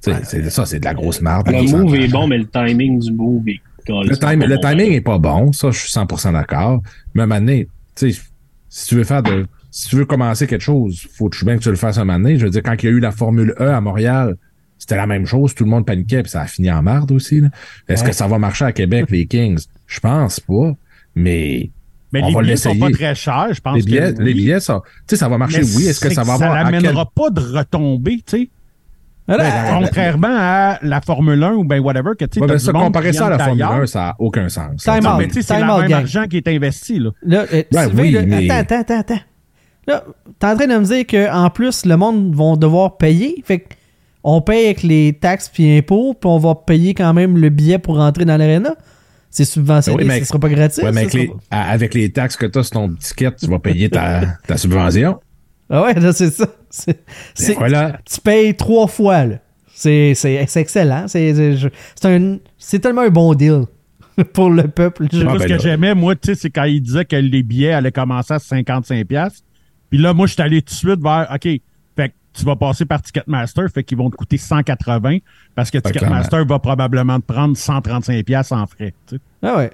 C'est ça, c'est de la grosse marde. Le move est bon, mais le timing du move est. Le, time- le timing est pas bon, ça, je suis 100% d'accord. Mais à un moment donné, tu sais, si tu veux faire de, si tu veux commencer quelque chose, faut bien que tu le fasses un moment donné. Je veux dire, quand il y a eu la Formule E à Montréal, c'était la même chose, tout le monde paniquait, puis ça a fini en marde aussi. là. Est-ce Ouais. que ça va marcher à Québec, les Kings? Je pense pas, mais Mais On les va billets sont l'essayer. pas très chers, je pense les billets, que les billets, ça, tu sais, ça va marcher, Mais oui. Est-ce que ça va avoir, Ça à quel- n'amènera pas de retombées, tu sais. voilà. Contrairement à la Formule 1 ou ben whatever, que tu sais, comparer ça à la Formule d'ailleurs. 1, ça a aucun sens. C'est Time le out, même gang. argent qui est investi, là. Là, euh, Ben Sylvain, oui, là, mais- attends, attends, attends, attends. Là, t'es en train de me dire qu'en plus, le monde vont devoir payer. Fait que on paye avec les taxes puis impôts, puis on va payer quand même le billet pour rentrer dans l'aréna. C'est subventionné, Oui, mais- ce sera pas gratuit. Ouais, mais avec les, avec taxes que tu as sur ton ticket, tu vas payer ta, [LAUGHS] ta subvention. Ah ouais, là, c'est ça. C'est, c'est- voilà. Tu payes trois fois, là. C'est, c'est, c'est excellent. C'est, c'est, je- c'est un, c'est tellement un bon deal [LAUGHS] pour le peuple. Je- Ah, Moi, ben ce que là. j'aimais, moi, tu sais, c'est quand il disait que les billets allaient commencer à 55$. piastres. Puis là, moi, je suis allé tout de suite vers, OK, tu vas passer par Ticketmaster, fait qu'ils vont te coûter 180 parce que Ticketmaster va probablement te prendre 135$ piastres en frais. tu sais. Ah ouais.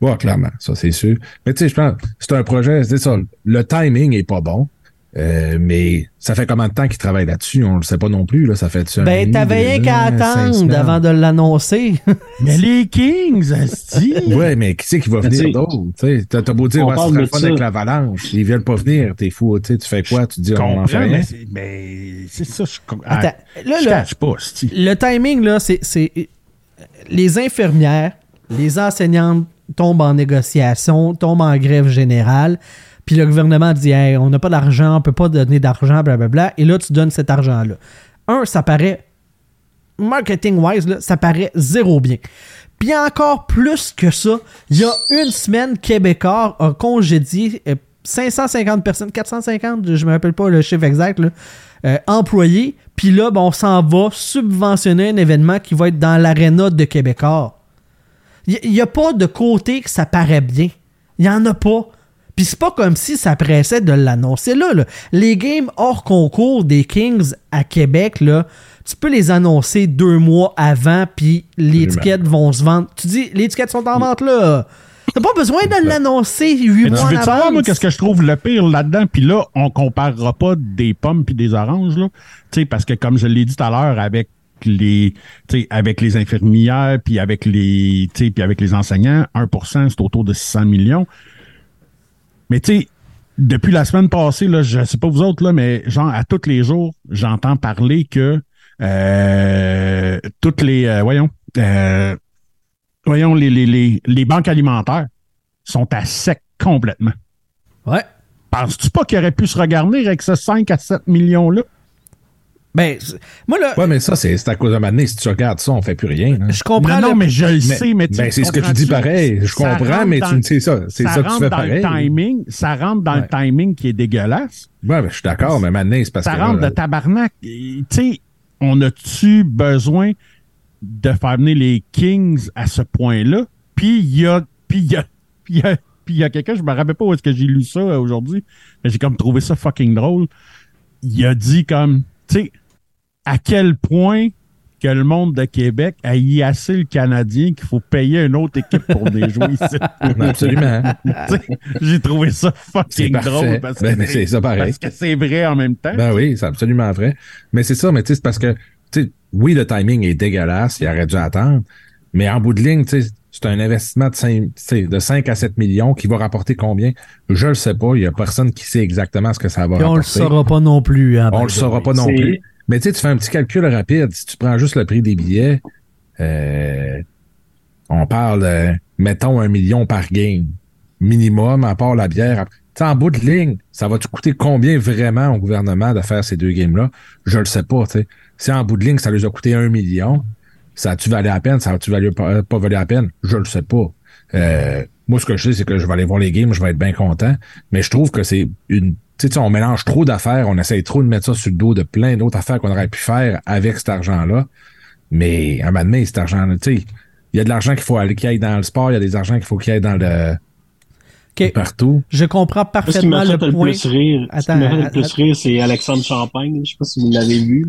Ouais, clairement, ça c'est sûr. Mais tu sais, je pense, c'est un projet, c'est ça. Le timing est pas bon. Euh, mais ça fait combien de temps qu'ils travaillent là-dessus? On le sait pas non plus. Là. Ça fait Ben, t'avais rien qu'à attendre avant de l'annoncer. [LAUGHS] Mais les Kings, asti! Ouais, mais qui c'est qui va venir tu sais, d'autre? Tu T'as beau dire, on ouais, ce parle serait de le fun ça. avec l'avalanche. Ils viennent pas venir, t'es fou. Tu tu fais quoi? Tu dis, Je on en fait rien. mais c'est- mais c'est ça. Je, Attends, ah, là, je là, cache pas, asti. le timing, là, c'est, c'est. Les infirmières, les enseignantes tombent en négociation, tombent en grève générale. Puis le gouvernement dit on n'a pas d'argent, on peut pas donner d'argent, blablabla. Et là, tu donnes cet argent-là. Un, ça paraît. Marketing-wise, ça paraît zéro bien. Puis encore plus que ça, il y a une semaine, Québécois a congédié euh, 550 personnes, 450, je me rappelle pas le chiffre exact, euh, employés. Puis là, ben, on s'en va subventionner un événement qui va être dans l'aréna de Québécois. Il n'y a pas de côté que ça paraît bien. Il n'y en a pas. Puis c'est pas comme si ça pressait de l'annoncer là, là. Les games hors concours des Kings à Québec, là, tu peux les annoncer deux mois avant, puis étiquettes vont se vendre. Tu dis, les étiquettes sont en vente là. T'as pas besoin de l'annoncer huit mois tu veux savoir, moi, qu'est-ce que je trouve le pire là-dedans? Puis là, on comparera pas des pommes puis des oranges, là. Tu sais, parce que comme je l'ai dit tout à l'heure, avec les, tu sais, avec les infirmières puis avec les, puis avec les enseignants, 1%, c'est autour de 600 millions. Mais tu sais, depuis la semaine passée, là, je sais pas vous autres, là, mais genre, à tous les jours, j'entends parler que euh, toutes les, euh, voyons, euh, voyons, les, les, les, les banques alimentaires sont à sec complètement. Ouais. Penses-tu pas qu'il aurait pu se regarder avec ce 5 à 7 millions-là? Ben, moi là, Ouais, mais ça, c'est c'est à cause de maintenant. Si tu regardes ça, on fait plus rien. hein. je comprends. non, non, le- mais je le Mais- sais, mais tu ben, c'est ce que tu dis pareil. Je Ça comprends, mais dans- tu sais ça. C'est ça, que tu rentre fais dans pareil. le timing, ça rentre dans Ouais. le timing qui est dégueulasse. Ouais, ben, je suis d'accord, mais maintenant, c'est parce ça que. rentre là, de tabarnak. Et, Tu sais, on a-tu besoin de faire venir les Kings à ce point-là? Puis il y a, puis il y a, puis il y a, puis il y a quelqu'un, je me rappelle pas où est-ce que j'ai lu ça euh, aujourd'hui, mais j'ai comme trouvé ça fucking drôle. Il a dit comme, tu sais, à quel point que le monde de Québec a y assez le Canadien qu'il faut payer une autre équipe pour des jouer ici. [LAUGHS] Absolument. [LAUGHS] Tu sais, j'ai trouvé ça C'est fucking drôle parce que Ben, mais c'est ça pareil. parce que c'est vrai en même temps. Ben oui, c'est absolument vrai. Mais c'est ça, mais tu sais, c'est parce que, tu sais, oui, le timing est dégueulasse, il aurait dû attendre, mais en bout de ligne, tu sais, c'est un investissement de 5, tu sais, de 5 à 7 millions qui va rapporter combien? Je le sais pas. Il y a personne qui sait exactement ce que ça va Puis on le rapporter. saura pas non plus. hein, On le saura pas non plus. Mais tu sais, tu fais un petit calcul rapide. Si tu prends juste le prix des billets, euh, on parle, euh, mettons, un million par game. Minimum, à part la bière. Tu sais, en bout de ligne, ça va te coûter combien vraiment au gouvernement de faire ces deux games-là? Je le sais pas. Si en bout de ligne, ça leur a coûté un million, ça a-tu valu la peine? Ça a-tu pas, pas valu la peine? Je le sais pas. Euh, moi, ce que je sais, c'est que je vais aller voir les games, je vais être bien content. Mais je trouve que c'est une. Tu sais, on mélange trop d'affaires, on essaye trop de mettre ça sur le dos de plein d'autres affaires qu'on aurait pu faire avec cet argent-là. Mais à un moment donné, cet argent-là, tu sais, il y a de l'argent qu'il faut aller qu'il aille dans le sport, il y a des argents qu'il faut qu'il aille dans le partout. Je comprends Moi, ce qui m'a parfaitement fait le le point. plus rire, ce qui Attends, m'a fait le plus rire, c'est Alexandre Champagne. Je sais pas si vous l'avez vu.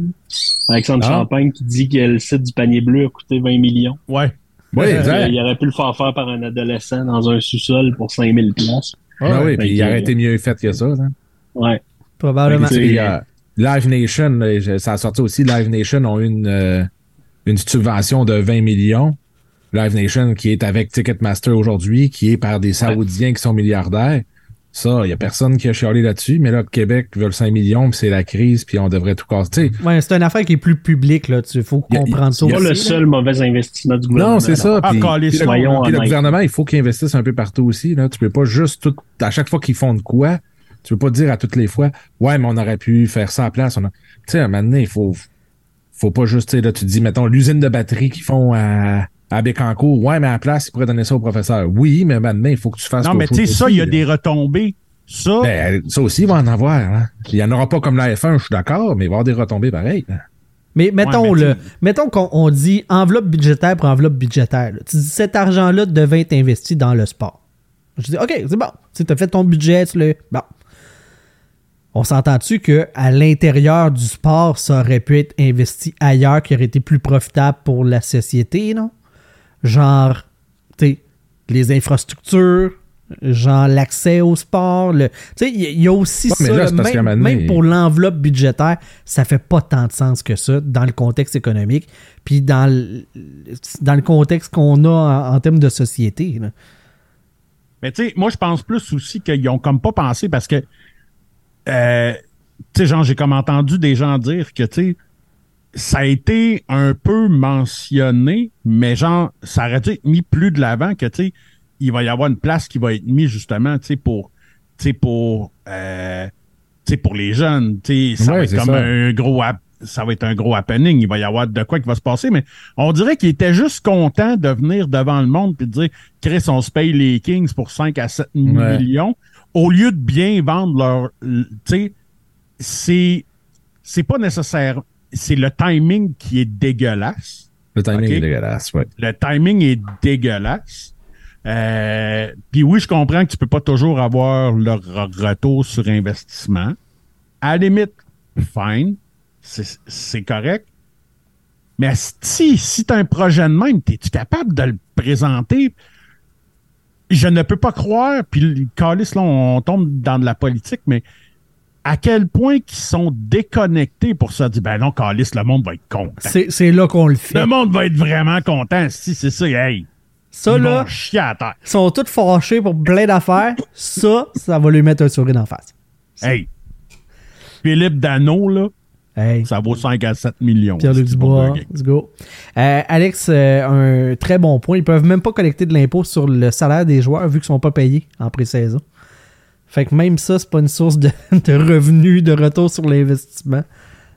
Alexandre Ah. Champagne qui dit que le site du panier bleu a coûté 20 millions. Ouais. Oui, Euh, exact. il aurait pu le faire faire par un adolescent dans un sous-sol pour 5000 places. Ah oui, puis il aurait été mieux fait que ça. hein. Ouais. Probablement. Puis, euh, Live Nation, ça a sorti aussi, Live Nation ont une, euh, une subvention de 20 millions. Live Nation qui est avec Ticketmaster aujourd'hui, qui est par des Saoudiens qui sont milliardaires. Ça, il n'y a personne qui a chialé là-dessus, mais là, Québec veut le 5 millions, puis c'est la crise, puis on devrait tout casser. Ouais, c'est une affaire qui est plus publique, là. Il faut Y a- comprendre ça y C'est a- pas le là. seul mauvais investissement du gouvernement. Non, c'est ça. Ah, Puis, le, puis le gouvernement, il faut qu'il investisse un peu partout aussi. Là. Tu peux pas juste tout, à chaque fois qu'ils font de quoi, tu peux pas dire à toutes les fois, ouais, mais on aurait pu faire ça à place. A... Tu sais, à un moment donné, il faut, faut pas juste, tu sais, là, tu te dis, mettons, l'usine de batterie qu'ils font à, à Bécancourt, ouais, mais à la place, ils pourraient donner ça au professeur. Oui, mais maintenant, il faut que tu fasses Non, mais tu sais, ça, il y a là. des retombées. Ça, Ben, ça aussi, il va en avoir. Hein. Il y en aura pas comme la F1, je suis d'accord, mais il va y avoir des retombées pareilles. hein. Mais mettons, Ouais, mais le, mettons qu'on on dit enveloppe budgétaire pour enveloppe budgétaire. là. Tu dis cet argent-là devait être investi dans le sport. Je dis, OK, c'est bon. Tu as fait ton budget, tu le. Bon. On s'entend-tu que à l'intérieur du sport, ça aurait pu être investi ailleurs qui aurait été plus profitable pour la société, non? Genre, tu sais, les infrastructures, genre l'accès au sport. le- Tu sais, il y, a- il y a aussi Ouais, ça. là, qu'à même, donné- même pour l'enveloppe budgétaire, ça fait pas tant de sens que ça dans le contexte économique, puis dans le, dans le contexte qu'on a en, en termes de société. là. Mais tu sais, moi, je pense plus aussi qu'ils ont comme pas pensé parce que, euh, tu sais, genre, j'ai comme entendu des gens dire que, tu sais, ça a été un peu mentionné, mais genre, ça aurait dû être mis plus de l'avant que, tu sais, il va y avoir une place qui va être mise justement, tu sais, pour, tu sais, pour, euh, tu sais, pour les jeunes, tu sais, ça Ouais, va être comme ça. un gros, ça va être un gros happening, il va y avoir de quoi qui va se passer, mais on dirait qu'il était juste content de venir devant le monde puis de dire, Chris, on se paye les Kings pour 5 à 7 Ouais. millions, au lieu de bien vendre leur, tu sais, c'est, c'est pas nécessaire, c'est le timing qui est dégueulasse Le timing est dégueulasse, ouais. le timing est dégueulasse. Euh, Puis oui, je comprends que tu peux pas toujours avoir le re- retour sur investissement. À la limite, fine, c'est c'est correct. Mais si, si tu as un projet de même, es-tu capable de le présenter? Je ne peux pas croire, puis le calice, là, on tombe dans de la politique, mais à quel point qu'ils sont déconnectés pour ça dire, ben non, calice, le monde va être content. C'est là qu'on le fait. Le monde va être vraiment content si c'est ça. Hey, Ça, ils là, vont chier à terre. ils sont tous fâchés pour plein d'affaires. Ça, ça va lui mettre un sourire en face. Hey, Philippe Dano, là, Hey. ça vaut 5 à 7 millions. Pierre-Luc Dubois, let's go. Euh, Alex, euh, un très bon point. Ils peuvent même pas collecter de l'impôt sur le salaire des joueurs vu qu'ils sont pas payés en pré-saison. Fait que même ça, c'est pas une source de, [LAUGHS] de revenus, de retour sur l'investissement.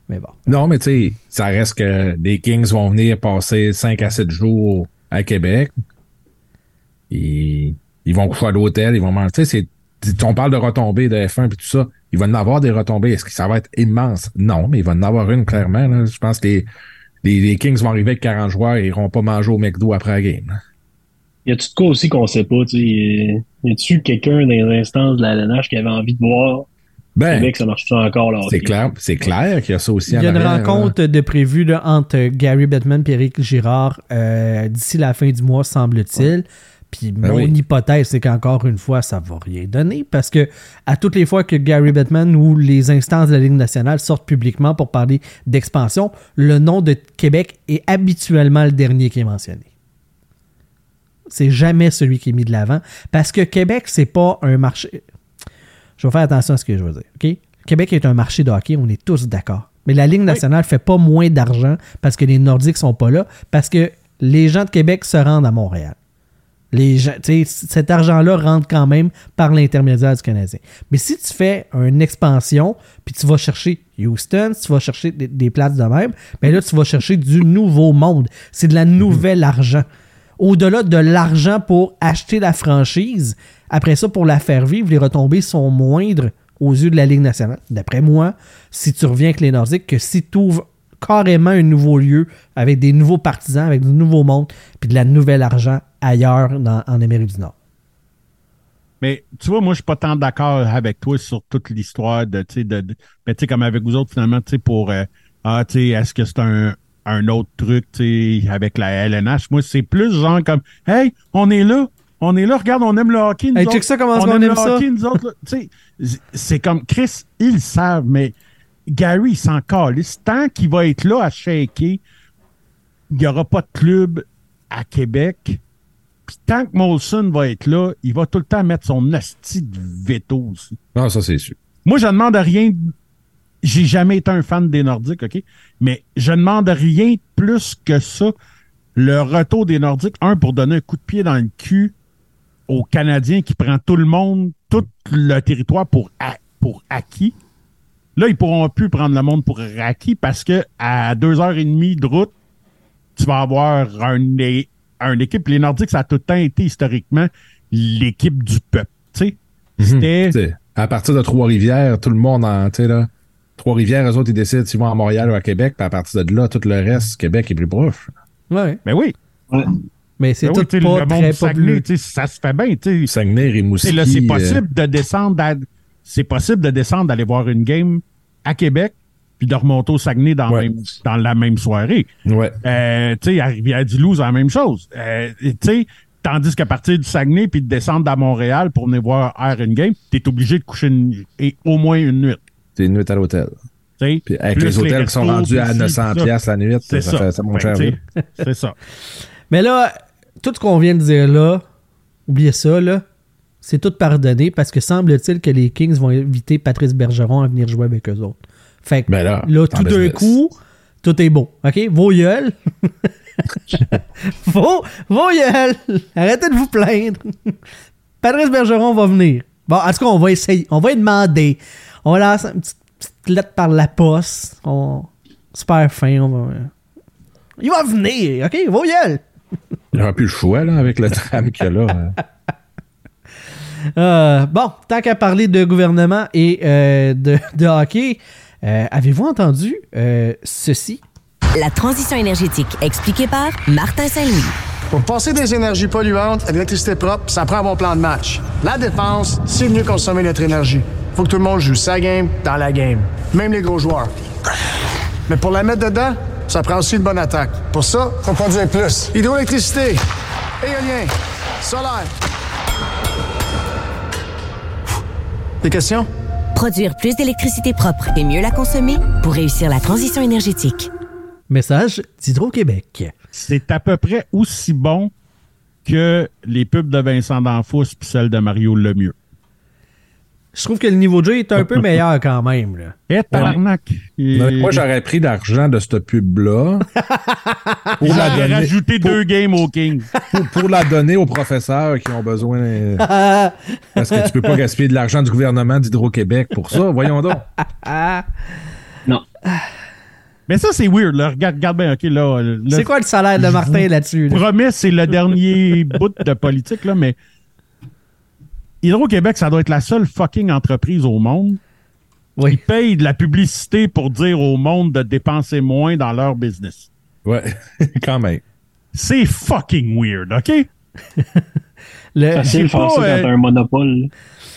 Mais bon. Non, mais tu sais, ça reste que les Kings vont venir passer 5 à 7 jours à Québec. Ils, ils vont coucher à l'hôtel, ils vont manger. Tu sais, c'est- on parle de retombées de F1 et tout ça. Il va en avoir des retombées. Est-ce que ça va être immense? Non, mais il va en avoir une, clairement. là. Je pense que les, les, les Kings vont arriver avec 40 joueurs et ils iront pas manger au McDo après la game. Y a-tu de quoi aussi qu'on sait pas? Y a-tu quelqu'un dans les instances de la LNH qui avait envie de voir Ben, Québec, ça marche ça encore là? c'est clair, c'est clair qu'il y a ça aussi Il y a une arrière, rencontre de prévue là, entre Gary Bettman et Eric Girard euh, d'ici la fin du mois, semble-t-il. Puis Ben mon oui. hypothèse, c'est qu'encore une fois, ça va rien donner parce que à toutes les fois que Gary Bettman ou les instances de la Ligue nationale sortent publiquement pour parler d'expansion, le nom de Québec est habituellement le dernier qui est mentionné. c'est jamais celui qui est mis de l'avant. Parce que Québec, c'est pas un marché. Je vais faire attention à ce que je veux dire. OK? Québec est un marché de hockey, on est tous d'accord. Mais la Ligue nationale fait pas moins d'argent parce que les Nordiques sont pas là, parce que les gens de Québec se rendent à Montréal. Cet argent-là rentre quand même par l'intermédiaire du Canadien. Mais si tu fais une expansion, puis tu vas chercher Houston, tu vas chercher des, places de même, ben là, tu vas chercher du nouveau monde. C'est de la nouvelle argent. Au-delà de l'argent pour acheter la franchise, après ça, pour la faire vivre, les retombées sont moindres aux yeux de la Ligue nationale. D'après moi, si tu reviens avec les Nordiques, que si tu ouvres carrément un nouveau lieu avec des nouveaux partisans, avec du nouveau monde, puis de la nouvelle argent ailleurs dans- en Amérique du Nord. Mais tu vois, moi, je suis pas tant d'accord avec toi sur toute l'histoire de, tu sais, de, de- ben, tu sais, comme avec vous autres, finalement, tu sais, pour, euh, ah, tu sais, est-ce que c'est un, un autre truc, tu sais, avec la LNH? Moi, c'est plus genre comme, hey, on est là, on est là, regarde, on aime le hockey, nous Hey, autres. check ça, comment on qu'on aime aime le ça? hockey, nous autres, là. Tu sais, c'est comme, Chris, ils le savent, mais Gary, s'en calisse. Tant qu'il va être là à shaker, il n'y aura pas de club à Québec. Puis tant que Molson va être là, il va tout le temps mettre son asti de veto aussi. Non, ça, c'est sûr. Moi, je demande rien. J'ai jamais été un fan des Nordiques, OK? Mais je demande rien de plus que ça. Le retour des Nordiques, un, pour donner un coup de pied dans le cul aux Canadiens qui prend tout le monde, tout le territoire pour, pour acquis. Là, ils pourront plus prendre le monde pour acquis parce que à deux heures et demie de route, tu vas avoir un, équipe. Les Nordiques, ça a tout le temps été historiquement l'équipe du peuple. Tu sais, c'était. À partir de Trois-Rivières, tout le monde en, tu sais, là. Trois-Rivières, eux autres, ils décident s'ils vont à Montréal ou à Québec, puis à partir de là, tout le reste, Québec est plus proche. Ouais. Ben oui. Mais c'est Ben tout oui, pas le monde très Saguenay, ça se fait bien. tu sais. Saguenay, Rimouski. là, c'est euh, possible de descendre à- c'est possible de descendre d'aller voir une game à Québec puis de remonter au Saguenay dans, Ouais. même- dans la même soirée. ouais. Euh, tu sais, à Rivière-du-Loup, c'est la même chose. Euh, tu sais, tandis qu'à partir du Saguenay puis de descendre à Montréal pour venir voir Air une game, t'es obligé de coucher une- et au moins une nuit. C'est une nuit à l'hôtel. tu sais. Puis avec les hôtels qui sont rendus à puis ci, 900 puis ça. piastres la nuit, ça, ça. fait ça monte cher. sais, [LAUGHS] C'est ça. Mais là, tout ce qu'on vient de dire là, oubliez ça, là. C'est tout pardonné parce que semble-t-il que les Kings vont inviter Patrice Bergeron à venir jouer avec eux autres. Fait que Ben là, tout d'un coup, tout est beau. OK? Vos gueules. [LAUGHS] vos, vos gueules. Arrêtez de vous plaindre. Patrice Bergeron va venir. Bon, en tout cas, on va essayer. On va lui demander. On va lancer une petite, petite lettre par la poste. On... Super fin. On va... Il va venir. OK? Vos gueules. Il n'aura plus le choix, là, avec le tram qu'il y a là. [LAUGHS] Euh, bon, tant qu'à parler de gouvernement et euh, de, de hockey, euh, avez-vous entendu euh, ceci? La transition énergétique expliquée par Martin Saint-Louis. Pour passer des énergies polluantes à l'électricité propre, ça prend un bon plan de match. La dépense, c'est mieux consommer notre énergie. Faut que tout le monde joue sa game dans la game. Même les gros joueurs. Mais pour la mettre dedans, ça prend aussi une bonne attaque. Pour ça, faut produire plus. Hydroélectricité, éolien, solaire. Des questions? Produire plus d'électricité propre et mieux la consommer pour réussir la transition énergétique. Message d'Hydro-Québec. C'est à peu près aussi bon que les pubs de Vincent D'Anfous puis celles de Mario Lemieux. Je trouve que le niveau de jeu est un peu meilleur quand même. Là. Et tabarnak! Et- Moi, j'aurais pris l'argent de cette pub-là [LAUGHS] pour, la J'aurais donner- rajouté pour- deux games au King. pour, pour la donner aux professeurs qui ont besoin. [LAUGHS] parce que tu peux pas gaspiller de l'argent du gouvernement d'Hydro-Québec pour ça. Voyons donc. Non. Mais ça, c'est weird. Là. Regarde, regarde bien, OK, là. là, C'est quoi le salaire de Martin là-dessus? là? c'est le dernier [LAUGHS] bout de politique, là, mais Hydro-Québec, ça doit être la seule fucking entreprise au monde qui paye de la publicité pour dire au monde de dépenser moins dans leur business. Ouais, [LAUGHS] quand même. C'est fucking weird, OK? [LAUGHS] Le- de faire pas, ça euh, t'as un monopole.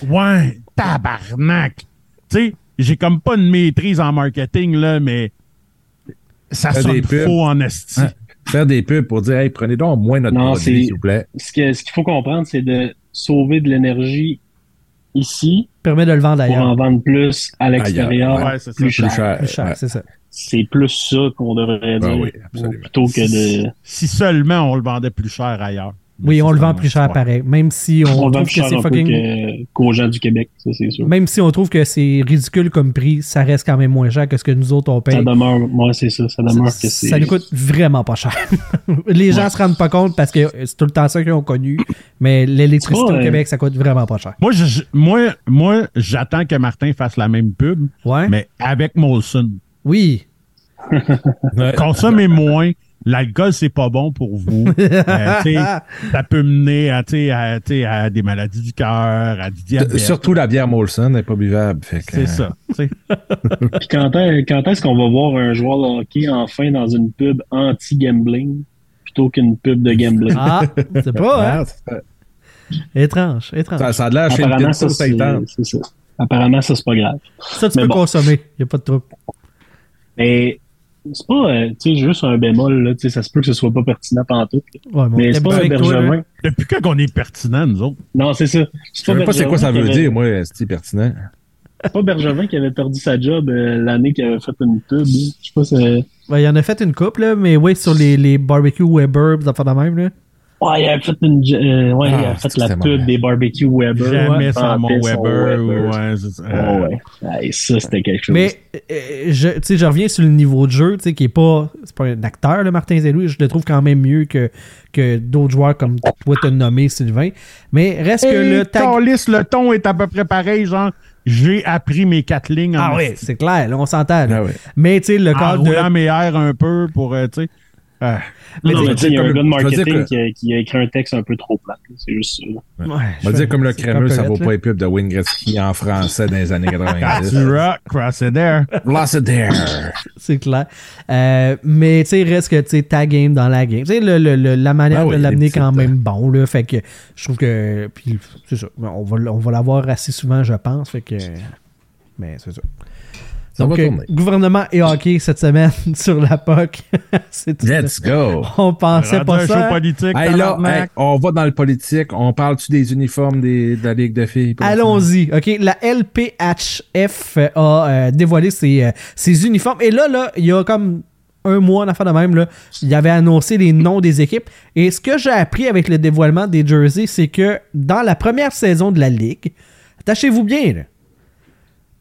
Ouais, tabarnak. Tu sais, j'ai comme pas de maîtrise en marketing, là, mais ça sonne faux en esti. Hein? Faire des pubs pour dire, hey, prenez donc moins notre Non, produit, c'est- s'il vous plaît. Ce que- ce qu'il faut comprendre, c'est de sauver de l'énergie ici permet de le vendre pour en ailleurs. vendre plus à l'extérieur, Ailleurs, ouais, c'est ça. plus cher. Plus cher. Plus cher, ouais. c'est ça. C'est plus ça qu'on devrait Ah dire oui, absolument. plutôt que de. Si seulement on le vendait plus cher ailleurs. Oui, on le vend plus cher pareil. Même si on, trouve que c'est fucking. que- qu'aux gens du Québec, ça c'est sûr. Même si on trouve que c'est ridicule comme prix, ça reste quand même moins cher que ce que nous autres on paye. Ça demeure, moi c'est ça, ça demeure que c'est. Ça nous coûte vraiment pas cher. [LAUGHS] Les gens se rendent pas compte parce que c'est tout le temps ça qu'ils ont connu, mais l'électricité au Québec, ça coûte vraiment pas cher. Moi, je- moi, moi, j'attends que Martin fasse la même pub, Ouais. mais avec Molson. Oui. Consommez moins. L'alcool, c'est pas bon pour vous. [LAUGHS] Euh, tu sais, ça peut mener à, tu sais, à, tu sais, à des maladies du cœur, à du diabète. Surtout la bière Molson n'est pas buvable. fait que, C'est ça. [LAUGHS] Puis quand, est- quand est-ce qu'on va voir un joueur de hockey enfin dans une pub anti-gambling plutôt qu'une pub de gambling? Ah, c'est pas, hein? Ouais, ça- Étrange, étrange. ça, ça a l'air chez Apparemment, ça, c'est ça. Apparemment, ça, c'est pas grave. Ça, tu mais peux bon. consommer. Y a pas de trouble. Mais c'est pas, euh, tu sais, juste un bémol, là, tu sais, ça se peut que ce soit pas pertinent. Ouais, mon Mais c'est pas un avec toi, là. Bergevin. Depuis quand on est pertinent, nous autres? Non, c'est ça. Je sais pas c'est quoi ça Bergevin veut avait- dire, moi, c'est pertinent. C'est pas Bergevin qui avait perdu sa job euh, l'année qu'il avait fait une pub. Je sais pas, c'est. Ouais, il en a fait une couple, là, mais oui, sur les, les barbecue Weber, ça fait de même, là. Ouais, il avait fait, une, euh, ouais, il Ah, a fait la pub des barbecue Weber. Jamais Ouais, sans mon Weber. ou, ouais, c'est ça. Ouais, ça, c'était quelque chose. Mais euh, je, tu sais, je reviens sur le niveau de jeu, tu sais, qui est pas, c'est pas un acteur, le Martin Zellou. Je le trouve quand même mieux que, que d'autres joueurs comme toi t'as nommé Sylvain. Mais reste que le tag. câlisse, le ton est à peu près pareil, genre, j'ai appris mes quatre lignes en Ah oui, c'est clair, là, on s'entend. Ah ouais. Mais tu sais, le en cadre de. roulant mes airs un peu pour, euh, tu sais. Non, Mais tu sais, il y a un gars de dire marketing que- qui a, qui a écrit un texte un peu trop plat. C'est juste ça. Ouais, On va je dire fais- comme le crémeux, ça vaut pas les pubs de Wayne Gretzky en français dans les années [LAUGHS] 90. tu rock, cross it there. Lost it there. C'est clair. Euh, mais tu sais, reste que tu sais, ta game dans la game. Tu sais, le, le- le- la manière Ah oui, de l'amener quand même bon, là. Fait que je trouve que. Puis c'est ça. On va, on va l'avoir assez souvent, je pense. Fait que. Mais c'est ça. Ça Donc, va euh, tourner. gouvernement et hockey cette semaine [LAUGHS] sur la POC. [LAUGHS] c'est tout. Let's go. On pensait pas un ça. show politique. Hey, là, tabarnak. hey, on va dans le politique. On parle-tu des uniformes des, de la Ligue de filles? Allons-y. OK, la LPHF a euh, dévoilé ses, euh, ses uniformes. Et là, là, il y a comme un mois, en affaire de même, là, il avait annoncé les noms des équipes. Et ce que j'ai appris avec le dévoilement des jerseys, c'est que dans la première saison de la Ligue, attachez-vous bien, là,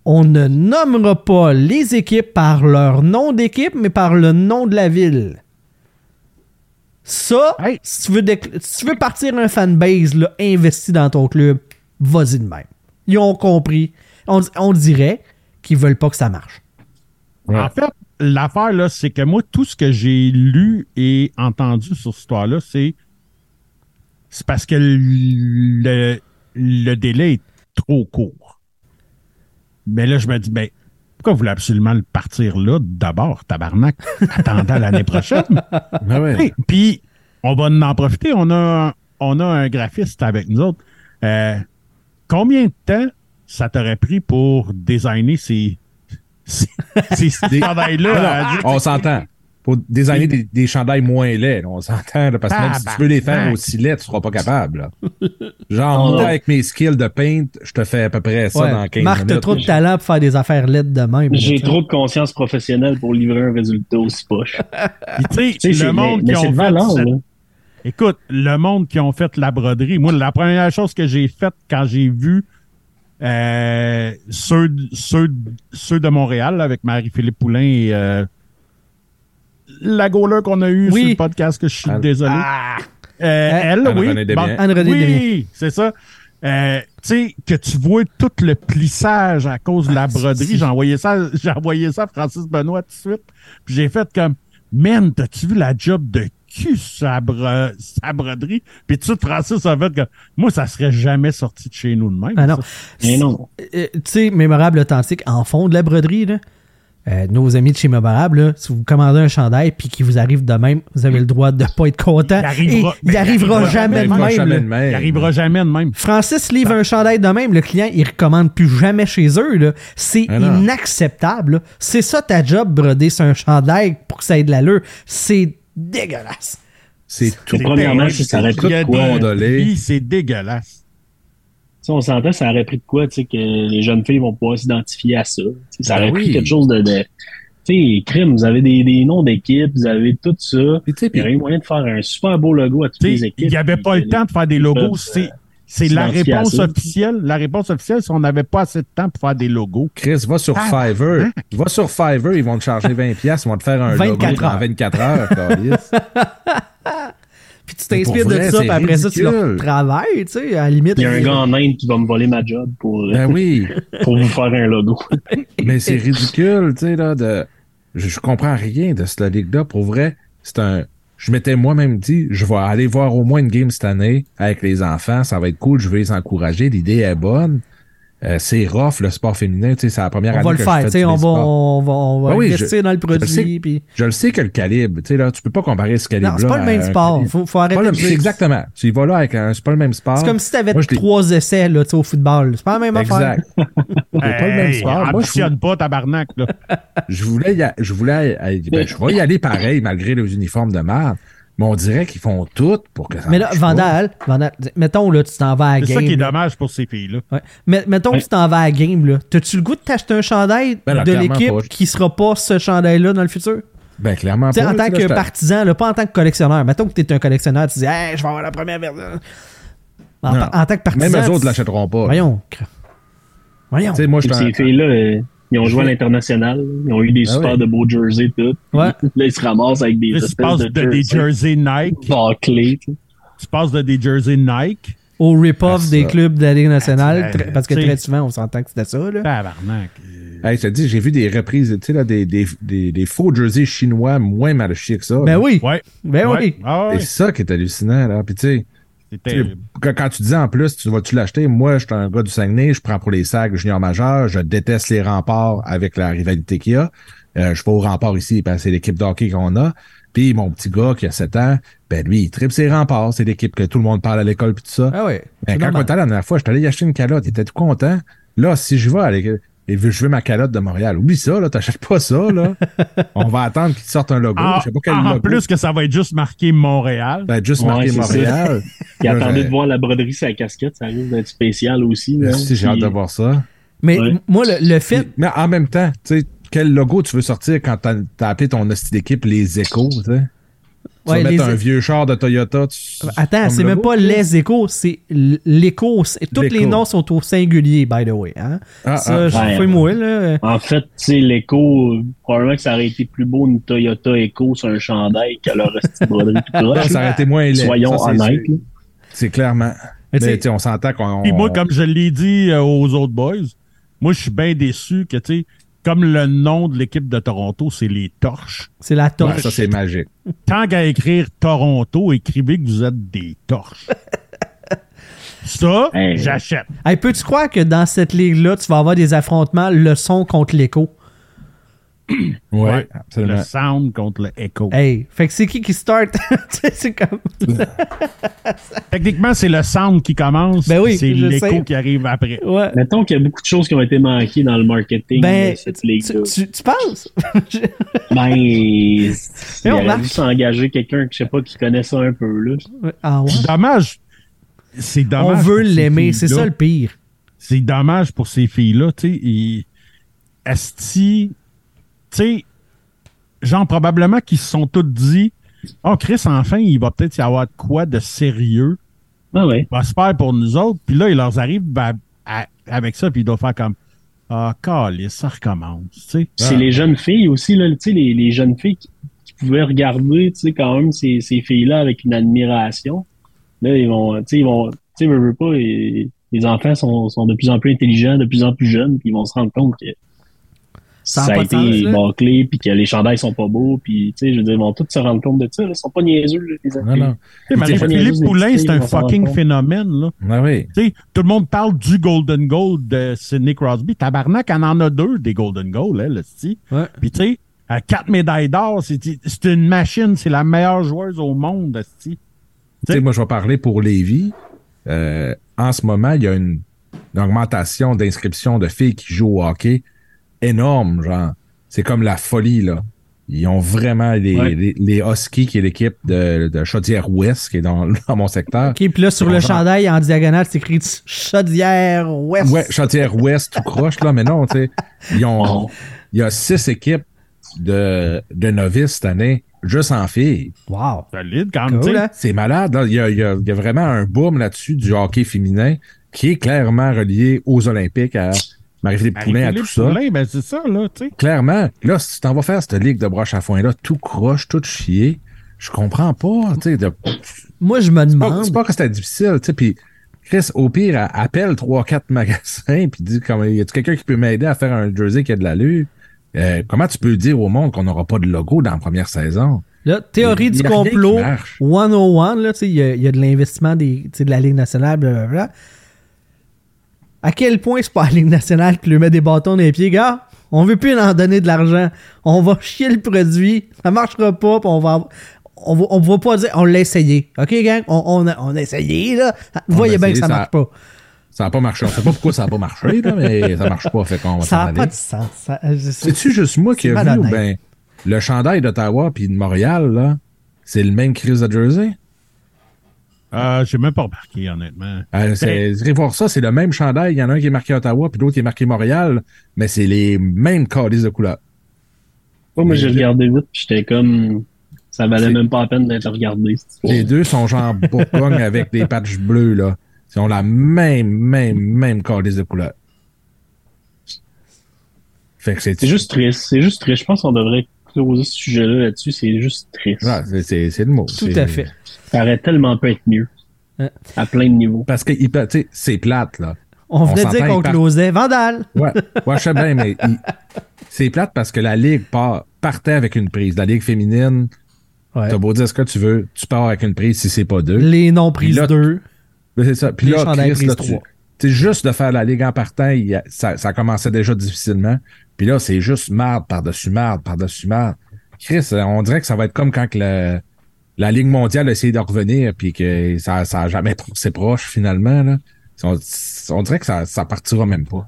on ne nommera pas les équipes par leur nom d'équipe, mais par le nom de la ville. Ça, Hey. si, tu veux décl- si tu veux partir un fanbase là, investi dans ton club, vas-y de même. Ils ont compris. On, on dirait qu'ils veulent pas que ça marche. En fait, l'affaire, là, c'est que moi, tout ce que j'ai lu et entendu sur cette histoire-là, c'est. C'est parce que le, le délai est trop court. Mais là, je me dis, ben, pourquoi vous voulez absolument le partir là d'abord, tabarnak, attendant [LAUGHS] l'année prochaine? Ouais. Hey, Puis, on va en profiter. On a, on a un graphiste avec nous autres. Euh, combien de temps ça t'aurait pris pour designer ces, ces, ces chandails-là? Non, à non, dire- on s'entend. Pour designer des, des chandails moins laids, là, on s'entend. Parce que même si tu veux les faire aussi laids, tu seras pas capable. là. [LAUGHS] Genre, moi, avec mes skills de paint, je te fais à peu près ça Ouais. dans 15 Marc, t'as minutes. trop de talent pour faire des affaires LED de même. J'ai trop de conscience professionnelle pour livrer un résultat aussi poche. [LAUGHS] Puis, tu sais, le c'est- monde mais qui ont fait cette-. Écoute, le monde qui ont fait la broderie. Moi, la première chose que j'ai faite quand j'ai vu euh, ceux, ceux, ceux de Montréal là, avec Marie-Philippe Poulain et euh, la goaler qu'on a eue Oui. sur le podcast, que je suis Anne- désolé. Ah! Euh, elle, Anne-Renée oui. Oui, c'est ça. Euh, tu sais, que tu vois tout le plissage à cause de la broderie. J'ai envoyé ça, [LAUGHS] j'ai envoyé ça à Francis Benoît tout de suite. Puis j'ai fait comme, man, t'as-tu vu la job de cul sa, bro- sa broderie? Puis tout de suite, Francis a fait que, moi, ça serait jamais sorti de chez nous de même. Ah non. Mais non. Euh, tu sais, Mémorable Authentique, en fond de la broderie, là, euh, nos amis de chez là, si vous commandez un chandail puis qu'il vous arrive de même, vous avez le droit de pas être content. Il arrivera- Et il mais arrivera jamais de même. jamais là. de même. Il arrivera jamais de même. Francis livre un chandail de même, le client, il recommande plus jamais chez eux. C'est Ah inacceptable. C'est ça ta job, broder sur un chandail pour que ça ait de l'allure. C'est dégueulasse. C'est tout. Premièrement, ça c'est dégueulasse. On s'entend, ça aurait pris de quoi, tu sais, que les jeunes filles vont pouvoir s'identifier à ça. Ça Ben aurait pris oui. quelque chose de, de, Tu sais, crime, vous avez des, des noms d'équipes, vous avez tout ça. Puis, tu sais, Il y aurait eu moyen de faire un super beau logo à toutes les équipes. Il n'y avait pas le temps de faire des logos. C'est, c'est la réponse ça. officielle. La réponse officielle, c'est qu'on n'avait pas assez de temps pour faire des logos. Chris, va sur Ah, Fiverr. Va sur Fiverr, ils vont te charger 20$, piastres, ils vont te faire un 24 logo heures. en 24 heures. [LAUGHS] Puis tu t'inspires de vrai, ça, puis après ça, tu ridicule. le travailles, tu sais, à la limite. Il y a un gars en Inde qui va me voler ma job pour, ben [LAUGHS] oui, pour vous faire un logo. [LAUGHS] mais c'est ridicule, tu sais, là, de... Je, je comprends rien de cette ligue-là. Pour vrai, c'est un... Je m'étais moi-même dit, je vais aller voir au moins une game cette année avec les enfants, ça va être cool, je vais les encourager, l'idée est bonne. Euh, c'est rough, le sport féminin, tu sais, c'est la première On année va le que faire, je tu fais on va, on va, on va Ah oui, investir je- dans le je le sais. produit. Puis... Je le sais que le calibre, tu sais, là, tu peux pas comparer ce calibre-là. Non, c'est pas le même sport. Faut, faut arrêter le- de exactement. Tu y vas là avec un, c'est pas le même sport. C'est comme si t'avais Moi, trois essais là, tu sais, au football. C'est pas la même affaire. Exact. [LAUGHS] C'est pas le même sport. Moi, je, ambitionne pas, tabarnak. Là. je voulais y a- je voulais, y- ben, je vais y aller pareil malgré les uniformes de merde. Mais on dirait qu'ils font tout pour que ça Mais là. Vandal, Vandal, mettons là, tu t'en vas à la C'est ça qui est game. là. dommage pour ces filles-là. Ouais. Mais, mettons que tu t'en vas à la game, là. T'as-tu le goût de t'acheter un chandail Ben là, de l'équipe qui sera pas ce chandail-là dans le futur? Ben, clairement Tu sais, pas. en tant que partisan, là, pas en tant que collectionneur. Mettons que t'es un collectionneur, tu dis, hey, je vais avoir la première version. En, tant que partisan. Même eux autres tu- l'achèteront pas. Voyons. Voyons. Tu sais, moi, je ces filles-là, euh, ils ont joué à l'international. Ils ont eu des Ah super de beaux jerseys, tout. Ouais. Là, ils se ramassent avec des Là, tu espèces passes de, de, des jerseys Nike. tu sais. Tu passes de des jerseys Nike. Au rip-off Ah, des clubs de la Ligue nationale. Ah, parce que très souvent, on s'entend que c'était ça, là. Tabarnak. Hey, je te dis, j'ai vu des reprises, tu sais, là, des, des, des, des faux jerseys chinois moins mal chiés que ça. Ben là. oui. Ouais. Ben ouais. oui. Ah ouais. C'est ça qui est hallucinant, là. Puis, tu sais, Quand, quand tu dis en plus, tu vas-tu l'acheter? Moi, je suis un gars du Saguenay, je prends pour les sacs junior majeur, je déteste les remparts avec la rivalité qu'il y a. Euh, je vais au rempart ici, parce que c'est l'équipe d'hockey qu'on a. Puis mon petit gars qui a 7 ans, ben lui, il tripe ses remparts. C'est l'équipe que tout le monde parle à l'école puis tout ça. Ah ouais. Ben, c'est quand on était allé la dernière fois, je suis allé y acheter une calotte. Il était tout content. Là, si je vais aller, et veux- je veux ma calotte de Montréal. Oublie ça, là. T'achètes pas ça, là. [LAUGHS] on va attendre qu'il sorte un logo. En, je sais pas quel en logo. plus que ça va être juste marqué Montréal. Ben, juste Ouais, marqué c'est ça. Montréal. [LAUGHS] Puis Là, attendez de voir la broderie sur la casquette, ça risque d'être spécial aussi. là. Si, j'ai hâte de voir ça. Mais Ouais. moi, le, le fait. Mais en même temps, tu sais, quel logo tu veux sortir quand t'as as appelé ton hostie d'équipe les échos, tu sais? Tu Ouais, vas les mettre un vieux char de Toyota. tu- Attends, c'est même pas les échos, c'est l'écho. C'est- Tous les noms sont au singulier, by the way. Hein? Ah, ça, ah. moi, là. En fait, tu sais, l'écho, probablement que ça aurait été plus beau une Toyota Echo sur un chandail que leur broderie tout Ça, aurait été moins laid. Soyons Ça, c'est honnêtes. C'est clairement. Mais tu tu on s'entend qu'on. Puis moi, comme je l'ai dit euh, aux autres boys, moi, je suis bien déçu que, tu sais, comme le nom de l'équipe de Toronto, c'est les Torches. C'est la Ouais, torche. ça, c'est magique. Tant qu'à écrire Toronto, écrivez que vous êtes des torches. [LAUGHS] Ça, Hey. j'achète. Hey, Peux-tu croire que dans cette ligue-là, tu vas avoir des affrontements le son contre l'écho? Ouais, Ouais. absolument. Le sound contre le echo. Hey, fait que c'est qui qui start? [LAUGHS] C'est comme. [LAUGHS] Techniquement, c'est le sound qui commence. Ben oui, c'est l'écho qui arrive après. Ouais. Mettons qu'il y a beaucoup de choses qui ont été manquées dans le marketing Ben, de cette tu, ligue-là. tu, tu penses? [LAUGHS] Ben, il on aurait marche. dû s'engager quelqu'un, que je sais pas, qui connaît ça un peu, là. ah ouais? C'est dommage. C'est On dommage. veut pour ces l'aimer, c'est ça le pire. c'est dommage pour ces filles-là, tu sais. Esti, tu sais, genre probablement qu'ils se sont tous dit, oh Chris, enfin, il va peut-être y avoir de quoi de sérieux, Ah ouais. va se faire pour nous autres. Puis là, il leur arrive ben, à- avec ça, puis ils doivent faire comme, ah, calice, ça recommence, tu sais. C'est les jeunes filles aussi, là, tu sais, les, les jeunes filles qui, qui pouvaient regarder, tu sais, quand même ces, ces filles-là avec une admiration. Là, ils vont, tu sais, ils vont, tu sais, pas, et- les enfants sont, sont de plus en plus intelligents, de plus en plus jeunes, puis ils vont se rendre compte que Ça a ça, été bâclé, puis que les chandails sont pas beaux, puis, tu sais, je veux dire, ils vont tous se rendre compte de ça, là. Ils sont pas niaiseux, les Non, Marie-Philippe Poulain, petites c'est un fucking phénomène, là. Ah oui. Tu sais, tout le monde parle du Golden Goal de Sidney Crosby. Tabarnak, elle en a deux des Golden Goal, elle, esti. Ouais. Puis, tu sais, à quatre médailles d'or, c'est c'est une machine, c'est la meilleure joueuse au monde. Tu sais, moi, je vais parler pour Lévis. Euh, en ce moment, il y a une, une augmentation d'inscriptions de filles qui jouent au hockey énorme, genre. C'est comme la folie, là. Ils ont vraiment les, Ouais. les, les Huskies, qui est l'équipe de, de Chaudière-Ouest, qui est dans, [LAUGHS] dans mon secteur. OK, puis là, sur le genre- chandail, en diagonale, c'est écrit Chaudière Ouest. Ouais, Chaudière-Ouest, tout croche, là, mais non, tu sais. Ils ont, il y a six équipes de, de novices cette année, juste en filles. Wow. Solide quand même. Cool, hein? C'est malade. là. Il y, a, il y a- il y a vraiment un boom là-dessus du hockey féminin qui est clairement relié aux Olympiques, à Marie-Philippe Poulin, à tout ça. Poulin, ben c'est ça, là, tu sais. Clairement, là, si tu t'en vas faire cette ligue de broche à foin-là, tout croche, tout chier, je comprends pas. tu sais, de- Moi, je me pas- demande. C'est pas que c'était difficile, tu sais, puis Chris, au pire, a- appelle 3-4 [LAUGHS] magasins, puis dit, comme, y a-tu quelqu'un qui peut m'aider à faire un jersey qui a de l'allure? Euh, comment tu peux dire au monde qu'on n'aura pas de logo dans la première saison? Là, théorie Il du complot marche. 101, là, tu sais, il y, a- il y a de l'investissement des, tu sais, de la Ligue nationale, blablabla. À quel point c'est pas la Ligue nationale qui lui met des bâtons dans les pieds, gars? On veut plus en donner de l'argent. On va chier le produit. Ça marchera pas, on va, on va, on va pas dire, on l'a essayé. OK, gang? On, on, a, on a essayé, là. Vous voyez bien que ça ça- marche pas. Ça n'a pas marché. On sait pas pourquoi ça n'a pas marché, là, mais ça marche pas, fait qu'on va Ça n'a pas de sens. C'est-tu juste moi qui ai vu ben le chandail d'Ottawa puis de Montréal, là, c'est le même crise de Jersey? Euh, j'ai même pas remarqué, honnêtement. Euh, c'est, vous irez voir ça, c'est le même chandail. Il y en a un qui est marqué Ottawa, puis l'autre qui est marqué Montréal, mais c'est les mêmes calices de couleurs. Ouais, moi, j'ai regardé vite, puis j'étais comme. Ça valait même pas la peine d'être regardé. Les deux sont genre [LAUGHS] bourgogne avec des patchs bleus, là. Ils ont la même, même, même calice de couleurs. Fait que c'est, C'est juste triste. C'est juste triste. Je pense qu'on devrait closer ce sujet-là là-dessus. C'est juste triste. Ouais, c'est, le mot. Tout à fait. Ça aurait tellement pu être mieux. Ouais. À plein de niveaux. Parce que, c'est plate, là. On venait de dire qu'on part- closait. Vandal! Ouais, [LAUGHS] ouais je sais bien, mais il- c'est plate parce que la Ligue part, partait avec une prise. La Ligue féminine, Ouais. t'as beau dire ce que tu veux, tu pars avec une prise si c'est pas deux. Les non prises Puis là, 2. Mais c'est ça. Puis les là, Chris, là, tu sais, juste de faire la Ligue en partant, il y a- ça, ça commençait déjà difficilement. Puis là, c'est juste marde par-dessus marde, par-dessus marde. Chris, euh, on dirait que ça va être comme quand que le- la Ligue mondiale a essayé de revenir, puis que ça, ça a jamais c'est proche finalement. Là. On, dirait que ça, ça partira même pas.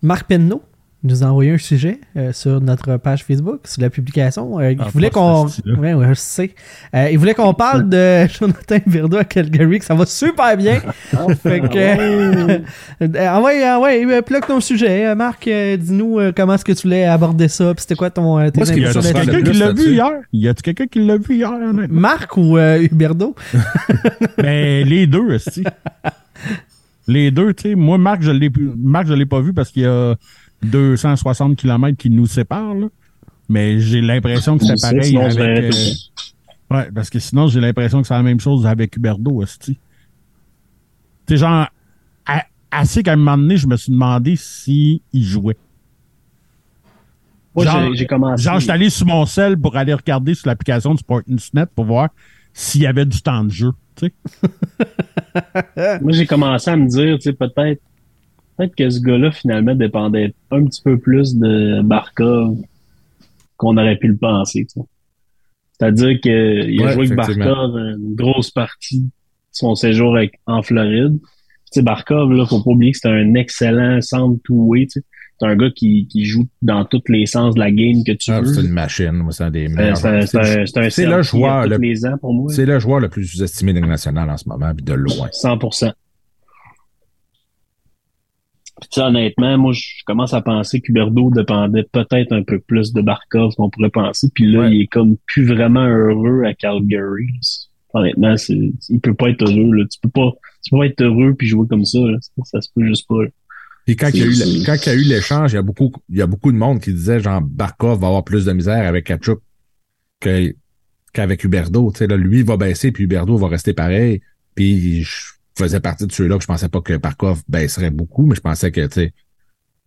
Marc Penneau? Nous a envoyé un sujet euh, sur notre page Facebook, sur la publication. Euh, il Ah, voulait pas qu'on. ce style-là. Ouais, ouais, je sais. Euh, il voulait qu'on [LAUGHS] parle de [LAUGHS] Jonathan Verdo à Calgary, que ça va super bien. [LAUGHS] fait que. euh, envoie, envoie, euh, plug ton sujet. Euh, Marc, euh, dis-nous euh, comment est-ce que tu voulais aborder ça, puis c'était quoi ton, euh, tes Moi, ce qui Y là-dessus? quelqu'un qui l'a vu hier? Y a-tu quelqu'un qui l'a vu hier? Marc ou euh, Huberdo? Ben, les deux, aussi. Les deux, tu sais. Moi, Marc, je l'ai, Marc, je l'ai pas vu parce qu'il y a 260 km qui nous séparent, là. Mais j'ai l'impression que c'est pareil sinon avec... euh, ouais, parce que sinon, j'ai l'impression que c'est la même chose avec Huberdo, aussi. Sais, genre, à- assez qu'à un moment donné, je me suis demandé s'il jouait. Moi, Genre- j'ai- j'ai commencé. Genre, je suis allé sur mon sel pour aller regarder sur l'application du Sportsnet pour voir s'il y avait du temps de jeu. [LAUGHS] Moi, j'ai commencé à me dire, tu sais, peut-être peut-être que ce gars-là, finalement, dépendait un petit peu plus de Barkov qu'on aurait pu le penser. C'est-à-dire qu'il a joué avec. Barkov une grosse partie de son séjour avec- en Floride. Tu sais, Barkov, là, faut pas oublier que c'est un excellent centre two-way. C'est un gars qui, qui joue dans tous les sens de la game que tu Ah, veux. c'est une machine. Moi, c'est un des meilleurs. C'est le joueur le- les ans pour moi. C'est le joueur le plus sous-estimé de nationale en ce moment, puis de loin. 100%. Puis, honnêtement, moi, je commence à penser qu'Huberdo dépendait peut-être un peu plus de Barkov qu'on pourrait penser. Puis là, Ouais. il est comme plus vraiment heureux à Calgary. Honnêtement, c'est, il peut pas être heureux. Là. Tu peux pas, tu peux pas être heureux puis jouer comme ça. Là. Ça, ça se peut juste pas. là. Puis quand il y a eu, quand il y a eu l'échange, il y a beaucoup, il y a beaucoup de monde qui disait, genre, Barkov va avoir plus de misère avec Kachuk que, qu'avec Huberdo. Tu sais, là, lui, il va baisser, puis Huberdo va rester pareil. Puis je faisais partie de ceux-là que je pensais pas que Barkov baisserait beaucoup, mais je pensais que, tu sais,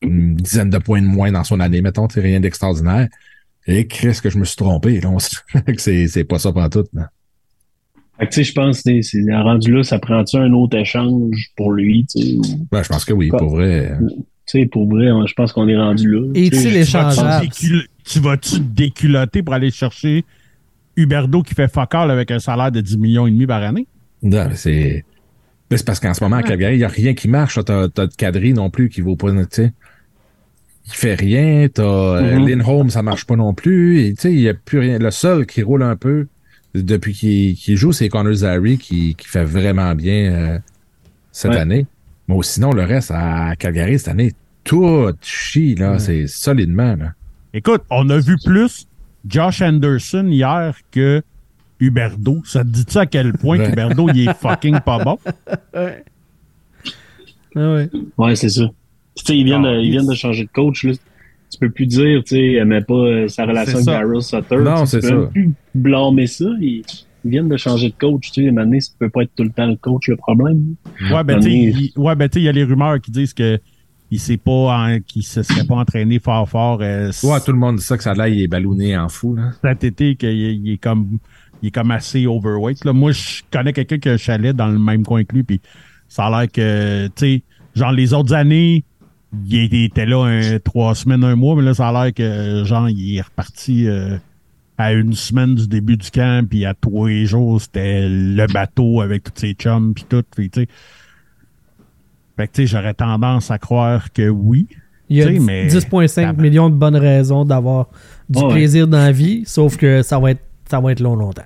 une dizaine de points de moins dans son année, mettons, tu sais, rien d'extraordinaire. Et Chris, que je me suis trompé, là. On sait [LAUGHS] que c'est, c'est pas ça tout. là. Fait que, tu sais, je pense que c'est, c'est rendu là, ça prend-tu un autre échange pour lui, tu sais, Ouais, je pense que oui, Quoi? pour vrai. tu sais, pour vrai, je pense qu'on est rendu là. Et Tu sais, tu je- échangeable? Tu vas-tu te déculotter pour aller chercher Huberdo qui fait fuck all avec un salaire de 10 millions et demi par année? Non, mais c'est. Mais c'est parce qu'en ce moment, à Calgary, il n'y a rien qui marche. T'as, t'as de Kadri non plus qui vaut pas, tu sais. Il fait rien. T'as euh, Mhm. Lindholm, ça marche pas non plus. Et, tu sais, il n'y a plus rien. Le seul qui roule un peu depuis qu'il, qu'il joue, c'est Connor Zary qui, qui fait vraiment bien euh, cette Ouais. année. Mais sinon, le reste, à Calgary, cette année, tout chie, là. C'est solidement, là. Écoute, on a vu plus Josh Anderson hier que Huberdo. Ça te dit-tu à quel point Ouais. Huberdo, il est fucking pas bon? Ouais. Ah ouais. Ouais, c'est ça. Tu sais, ils viennent, de, ils viennent de changer de coach, là. Tu peux plus dire, tu sais, elle aimait pas euh, sa relation avec. Daryl Sutter. Non, Tu c'est peux ça. même plus blâmer ça. Ils, ils viennent de changer de coach, tu sais. Maintenant, ça peut pas être tout le temps le coach le problème. Ouais, ben, tu sais, il- ouais, ben, tu sais, il y a les rumeurs qui disent que il s'est pas, en- qu'il se serait pas entraîné fort fort euh, Ouais, tout le monde dit ça que ça a l'air, il est ballonné en fou, là. cet été, qu'il il est comme, il est comme assez overweight. Là. Moi, je connais quelqu'un qui a un chalet dans le même coin que lui, puis ça a l'air que, tu sais, genre les autres années, il était là un, trois semaines, un mois, mais là, ça a l'air que, genre, il est reparti euh, à une semaine du début du camp, puis à tous les jours, c'était le bateau avec tous ses chums, puis tout, puis tu sais. Fait que, tu sais, j'aurais tendance à croire que oui. Il y a Tu sais, dix- mais- 10,5 millions de bonnes raisons d'avoir du plaisir dans la vie, sauf que ça va être, ça va être long, longtemps.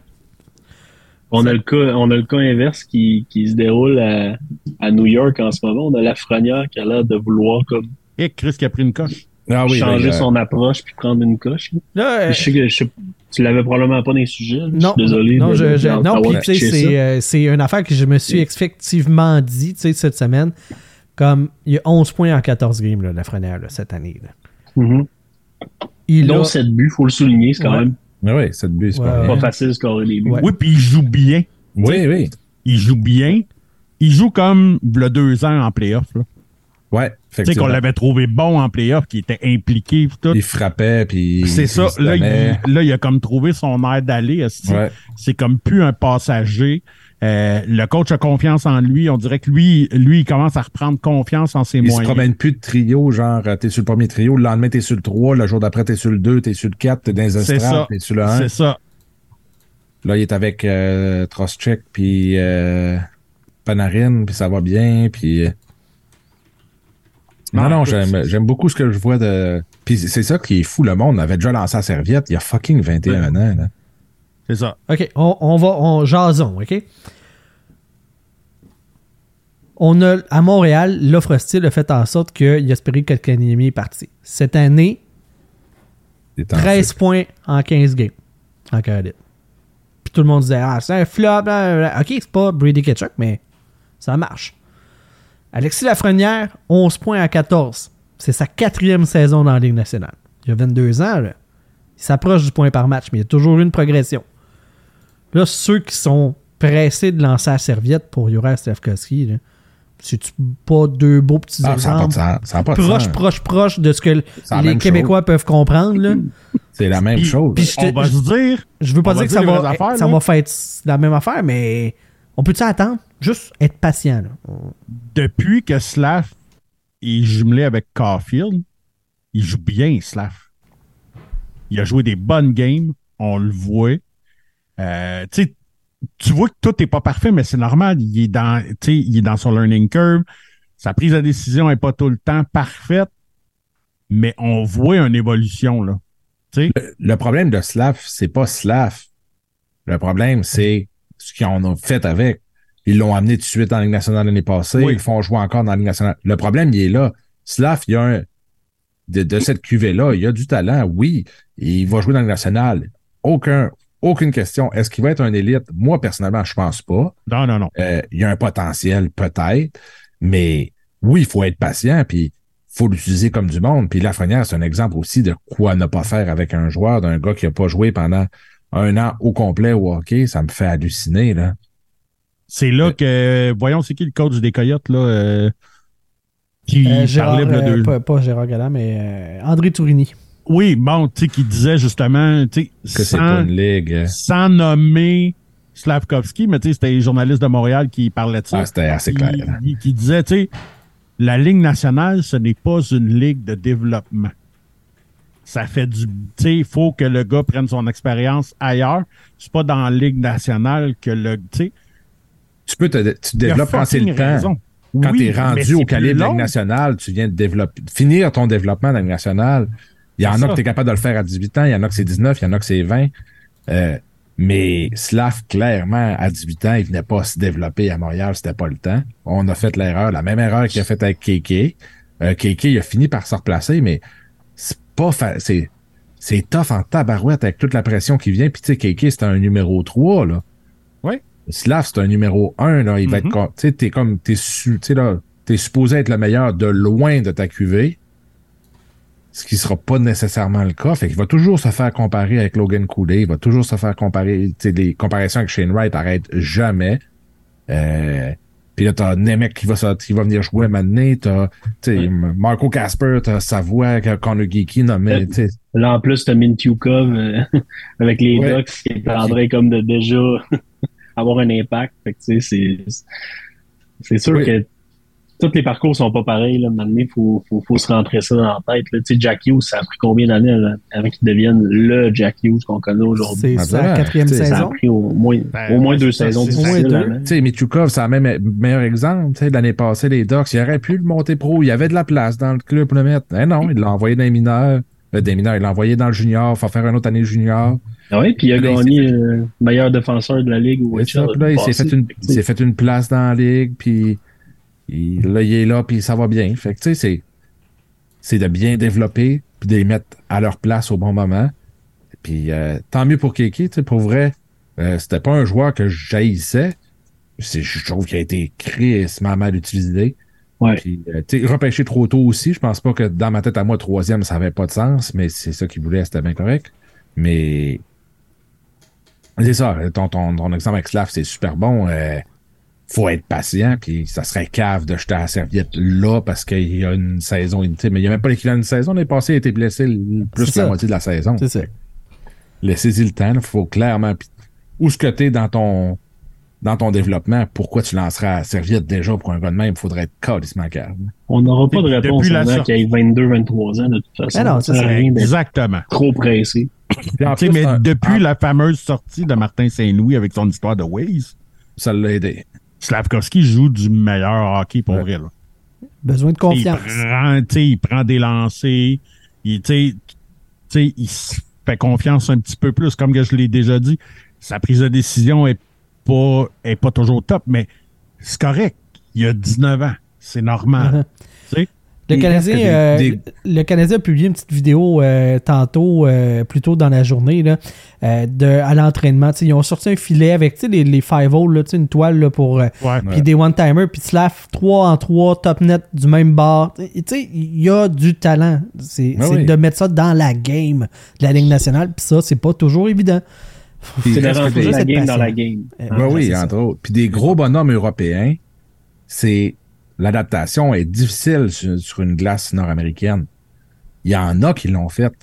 On a le cas, on a le cas inverse qui, qui se déroule à, à New York en ce moment. On a Lafrenière qui a l'air de vouloir comme Et Chris qui a pris une coche. Ah oui, changer ben, son approche puis prendre une coche. là. Euh, Je sais que je tu l'avais probablement pas dans les sujets. là. Non, je suis désolé. non, je, je- non, puis tu sais, pitché ça. c'est, euh, c'est une affaire que je me suis effectivement dit, cette semaine. Comme, il y a 11 points en 14 games, là, Lafrenière, là, cette année. là. Mhm. Il Dont a- 7 buts, faut le souligner, c'est quand Ouais. même oui, cette but, c'est pas Ouais. vrai. pas facile de scorer des buts. Ouais. Oui, puis il joue bien. Oui, oui. Il joue bien. Il joue comme le deux ans en playoff. Ouais, Tu sais qu'on l'avait trouvé bon en playoff, qui était impliqué tout. Il frappait, puis... C'est ça. Là il, là, il a comme trouvé son air d'aller. Ouais. C'est comme plus un passager. Euh, le coach a confiance en lui. On dirait que lui, lui, il commence à reprendre confiance en ses Il se moyens. promène plus de trio, genre, euh, t'es sur le premier trio, le lendemain, t'es sur le 3, le jour d'après, t'es sur le 2, t'es sur le 4, t'es dans les estrades, t'es sur le 1. C'est ça. Là, il est avec euh, puis euh, Panarin, puis ça va bien, puis... Non, non, j'aime beaucoup ce que je vois de... Puis c'est ça qui est fou, le monde avait déjà lancé la serviette il y a fucking 21 ans, là. C'est ça. OK, on, on va, on jason, OK? On a, à Montréal, l'offre style a fait en sorte que Yasperi Kotkaniemi est parti. Cette année, Il est en 13 feu. points en 15 games en Caroline. Puis tout le monde disait, ah, c'est un flop. blablabla. OK, c'est pas Brady Ketchuk, mais ça marche. Alexis Lafrenière, 11 points à 14. C'est sa quatrième saison dans la Ligue nationale. Il a 22 ans, là. Il s'approche du point par match, mais il y a toujours eu une progression. Là, ceux qui sont pressés de lancer la serviette pour Juraj Slavkovski, là, c'est-tu pas deux beaux petits Ah, ça n'a pas de exemples? Ça a pas de proche, sens. proche, proche de ce que les Québécois peuvent comprendre. Là? [LAUGHS] C'est la même Puis- chose. Puis je, te- On va se dire. je veux pas on dire va que ça va, affaires, ça là. va faire la même affaire, mais on peut-tu attendre? Juste être patient. Là. depuis que Slav est jumelé avec Caulfield, il joue bien, Slav. Il a joué des bonnes games, on le voit. Euh, tu vois que tout n'est pas parfait, mais c'est normal. Il est dans, il est dans son learning curve. Sa prise de décision n'est pas tout le temps parfaite, mais on voit une évolution, là. Sais, Le problème de Slav, c'est pas Slav. Le problème, c'est ce en ont fait avec. Ils l'ont amené tout de suite en Ligue nationale l'année passée. Oui. Ils le font jouer encore dans la Ligue nationale. Le problème, il est là. Slav, il y a un. De, de cette cuvée-là, il y a du talent, oui. Il va jouer dans la Ligue nationale. Aucun, aucune question. Est-ce qu'il va être un élite? Moi, personnellement, je pense pas. non, non, non. Euh, il y a un potentiel, peut-être. Mais oui, il faut être patient, puis faut l'utiliser comme du monde. Puis Lafrenière, c'est un exemple aussi de quoi ne pas faire avec un joueur, d'un gars qui a pas joué pendant un an au complet au hockey. Ça me fait halluciner, là. C'est là que, voyons, c'est qui le coach des Coyotes, là, euh, qui Euh, Gérard, parlait euh, deux? pas, pas Gérard Galland, mais euh, André Tourini. Oui, bon, tu sais, qui disait justement, tu sais, Que c'est sans- ligue. nommer Slavkovski, mais tu sais, c'était les journalistes de Montréal qui parlaient de ça. Ah, c'était assez clair. hein. Qui, qui disaient, tu sais, la Ligue nationale, ce n'est pas une ligue de développement. Ça fait du. Tu sais, il faut que le gars prenne son expérience ailleurs. C'est pas dans la Ligue nationale que le. Tu Tu peux te, tu développes quand c'est le temps. raison. Quand Oui, tu es rendu au calibre de la. Ligue nationale, tu viens de développer, finir ton développement dans la Ligue nationale. Il y en a que tu es capable de le faire à 18 ans, il y en a que c'est 19, il y en a que c'est 20. Euh, mais Slav, clairement, à 18 ans, il venait pas se développer à Montréal, c'était pas le temps. On a fait l'erreur, la même erreur qu'il a faite avec Kéké. Euh, KK, il a fini par se replacer, mais c'est pas c'est c'est tough en tabarouette avec toute la pression qui vient. Puis tu sais, KK, c'est un numéro 3, là. Ouais. Slav, c'est un numéro 1, là. Il va être, co- tu sais, t'es comme, t'es su, tu sais, là, t'es supposé être le meilleur de loin de ta QV. Ce qui sera pas nécessairement le cas. Fait qu'il va toujours se faire comparer avec Logan Cooley. Il va toujours se faire comparer, tu sais, les comparaisons avec Shane Wright arrêtent jamais. Euh, puis là, t'as Nemec qui va, qui va venir jouer maintenant. T'as, tu sais, Marco Casper, t'as Savoie, Connor Geeky, non, mais, Euh, Là, en plus, t'as Mintyukov euh, [LAUGHS] avec les Ouais. Ducks qui prendrait comme de déjà [LAUGHS] avoir un impact. Fait que, tu sais, c'est, c'est sûr que tous les parcours sont pas pareils. Là. Maintenant, il faut, faut, faut se rentrer ça dans la tête. Là. Tu sais, Jack Hughes, ça a pris combien d'années là, avant qu'il devienne le Jack Hughes qu'on connaît aujourd'hui? C'est Ah, sa ben, quatrième tu sais, Ça a saison. pris au moins, Ben, au moins deux saisons c'est- Au moins difficiles. deux. avant. Tu sais, Michukov, c'est le même meilleur exemple. Tu sais, l'année passée, les Ducks, il aurait pu le monter pro. Il y avait de la place dans le club pour le mettre. Eh non, il l'a envoyé dans les mineurs. Euh, des mineurs, il l'a envoyé dans le junior. Faut faire une autre année junior. Ah ouais, puis il a Là, il gagné euh, meilleur défenseur de la ligue au C'est ça. HL Puis là, il s'est fait une, il fait une place dans la ligue. Puis il, là, il est là, puis ça va bien. Fait que, tu sais, c'est, c'est de bien développer, puis de les mettre à leur place au bon moment. Puis euh, tant mieux pour Kiki, tu sais, pour vrai. euh, c'était pas un joueur que j'haïssais. Je trouve qu'il a été crissement mal utilisé. Ouais. Puis, euh, tu sais, repêché trop tôt aussi. Je pense pas que dans ma tête à moi, troisième, ça avait pas de sens, mais c'est ça qu'il voulait, c'était bien correct. Mais c'est ça, ton, ton, ton exemple avec Slav, c'est super bon. Euh, faut être patient, puis ça serait cave de jeter la serviette là parce qu'il y a une saison inutile. Mais il n'y a même pas l'équivalent d'une saison. L'année passée, il a été blessé le- plus que la moitié de la saison. C'est ça. Laissez-y le temps. Il faut clairement. Où ce que t'es dans ton dans ton développement, pourquoi tu lanceras la serviette déjà pour un gars de même? Il faudrait être calissement calme. On n'aura pas de Depuis réponse la avant sortie. qu'il ait 22, 23 ans, de toute façon. Ah non, ça à ça. Exactement. trop pressé. Plus, mais un- depuis en- la fameuse sortie de Martin Saint-Louis avec son histoire de Waze, ça l'a aidé. Slavkovski joue du meilleur hockey pour Ouais. vrai. Là. Besoin de Il confiance. prend, tu sais, il prend des lancers. Il, il se fait confiance un petit peu plus. Comme que je l'ai déjà dit, sa prise de décision est pas, est pas toujours top, mais c'est correct. Il a 19 ans. C'est normal. Tu sais? Le Canadien, euh, des- le Canadien a publié une petite vidéo euh, tantôt, euh, plus tôt dans la journée, là, euh, de, à l'entraînement. Tu sais, Ils ont sorti un filet avec tu sais, les, les 5 là, tu sais, une toile là, pour. euh, Ouais. Puis des one-timers, puis Slav 3 en 3, top net du même bar. Tu sais, il y a du talent. C'est oui. de mettre ça dans la game de la Ligue nationale, puis ça, c'est pas toujours évident. C'est de rentrer la game dans la game. Euh, Oui, entre autres. Puis des gros bonhommes européens, c'est l'adaptation est difficile sur, une glace nord-américaine. Il y en a qui l'ont fait,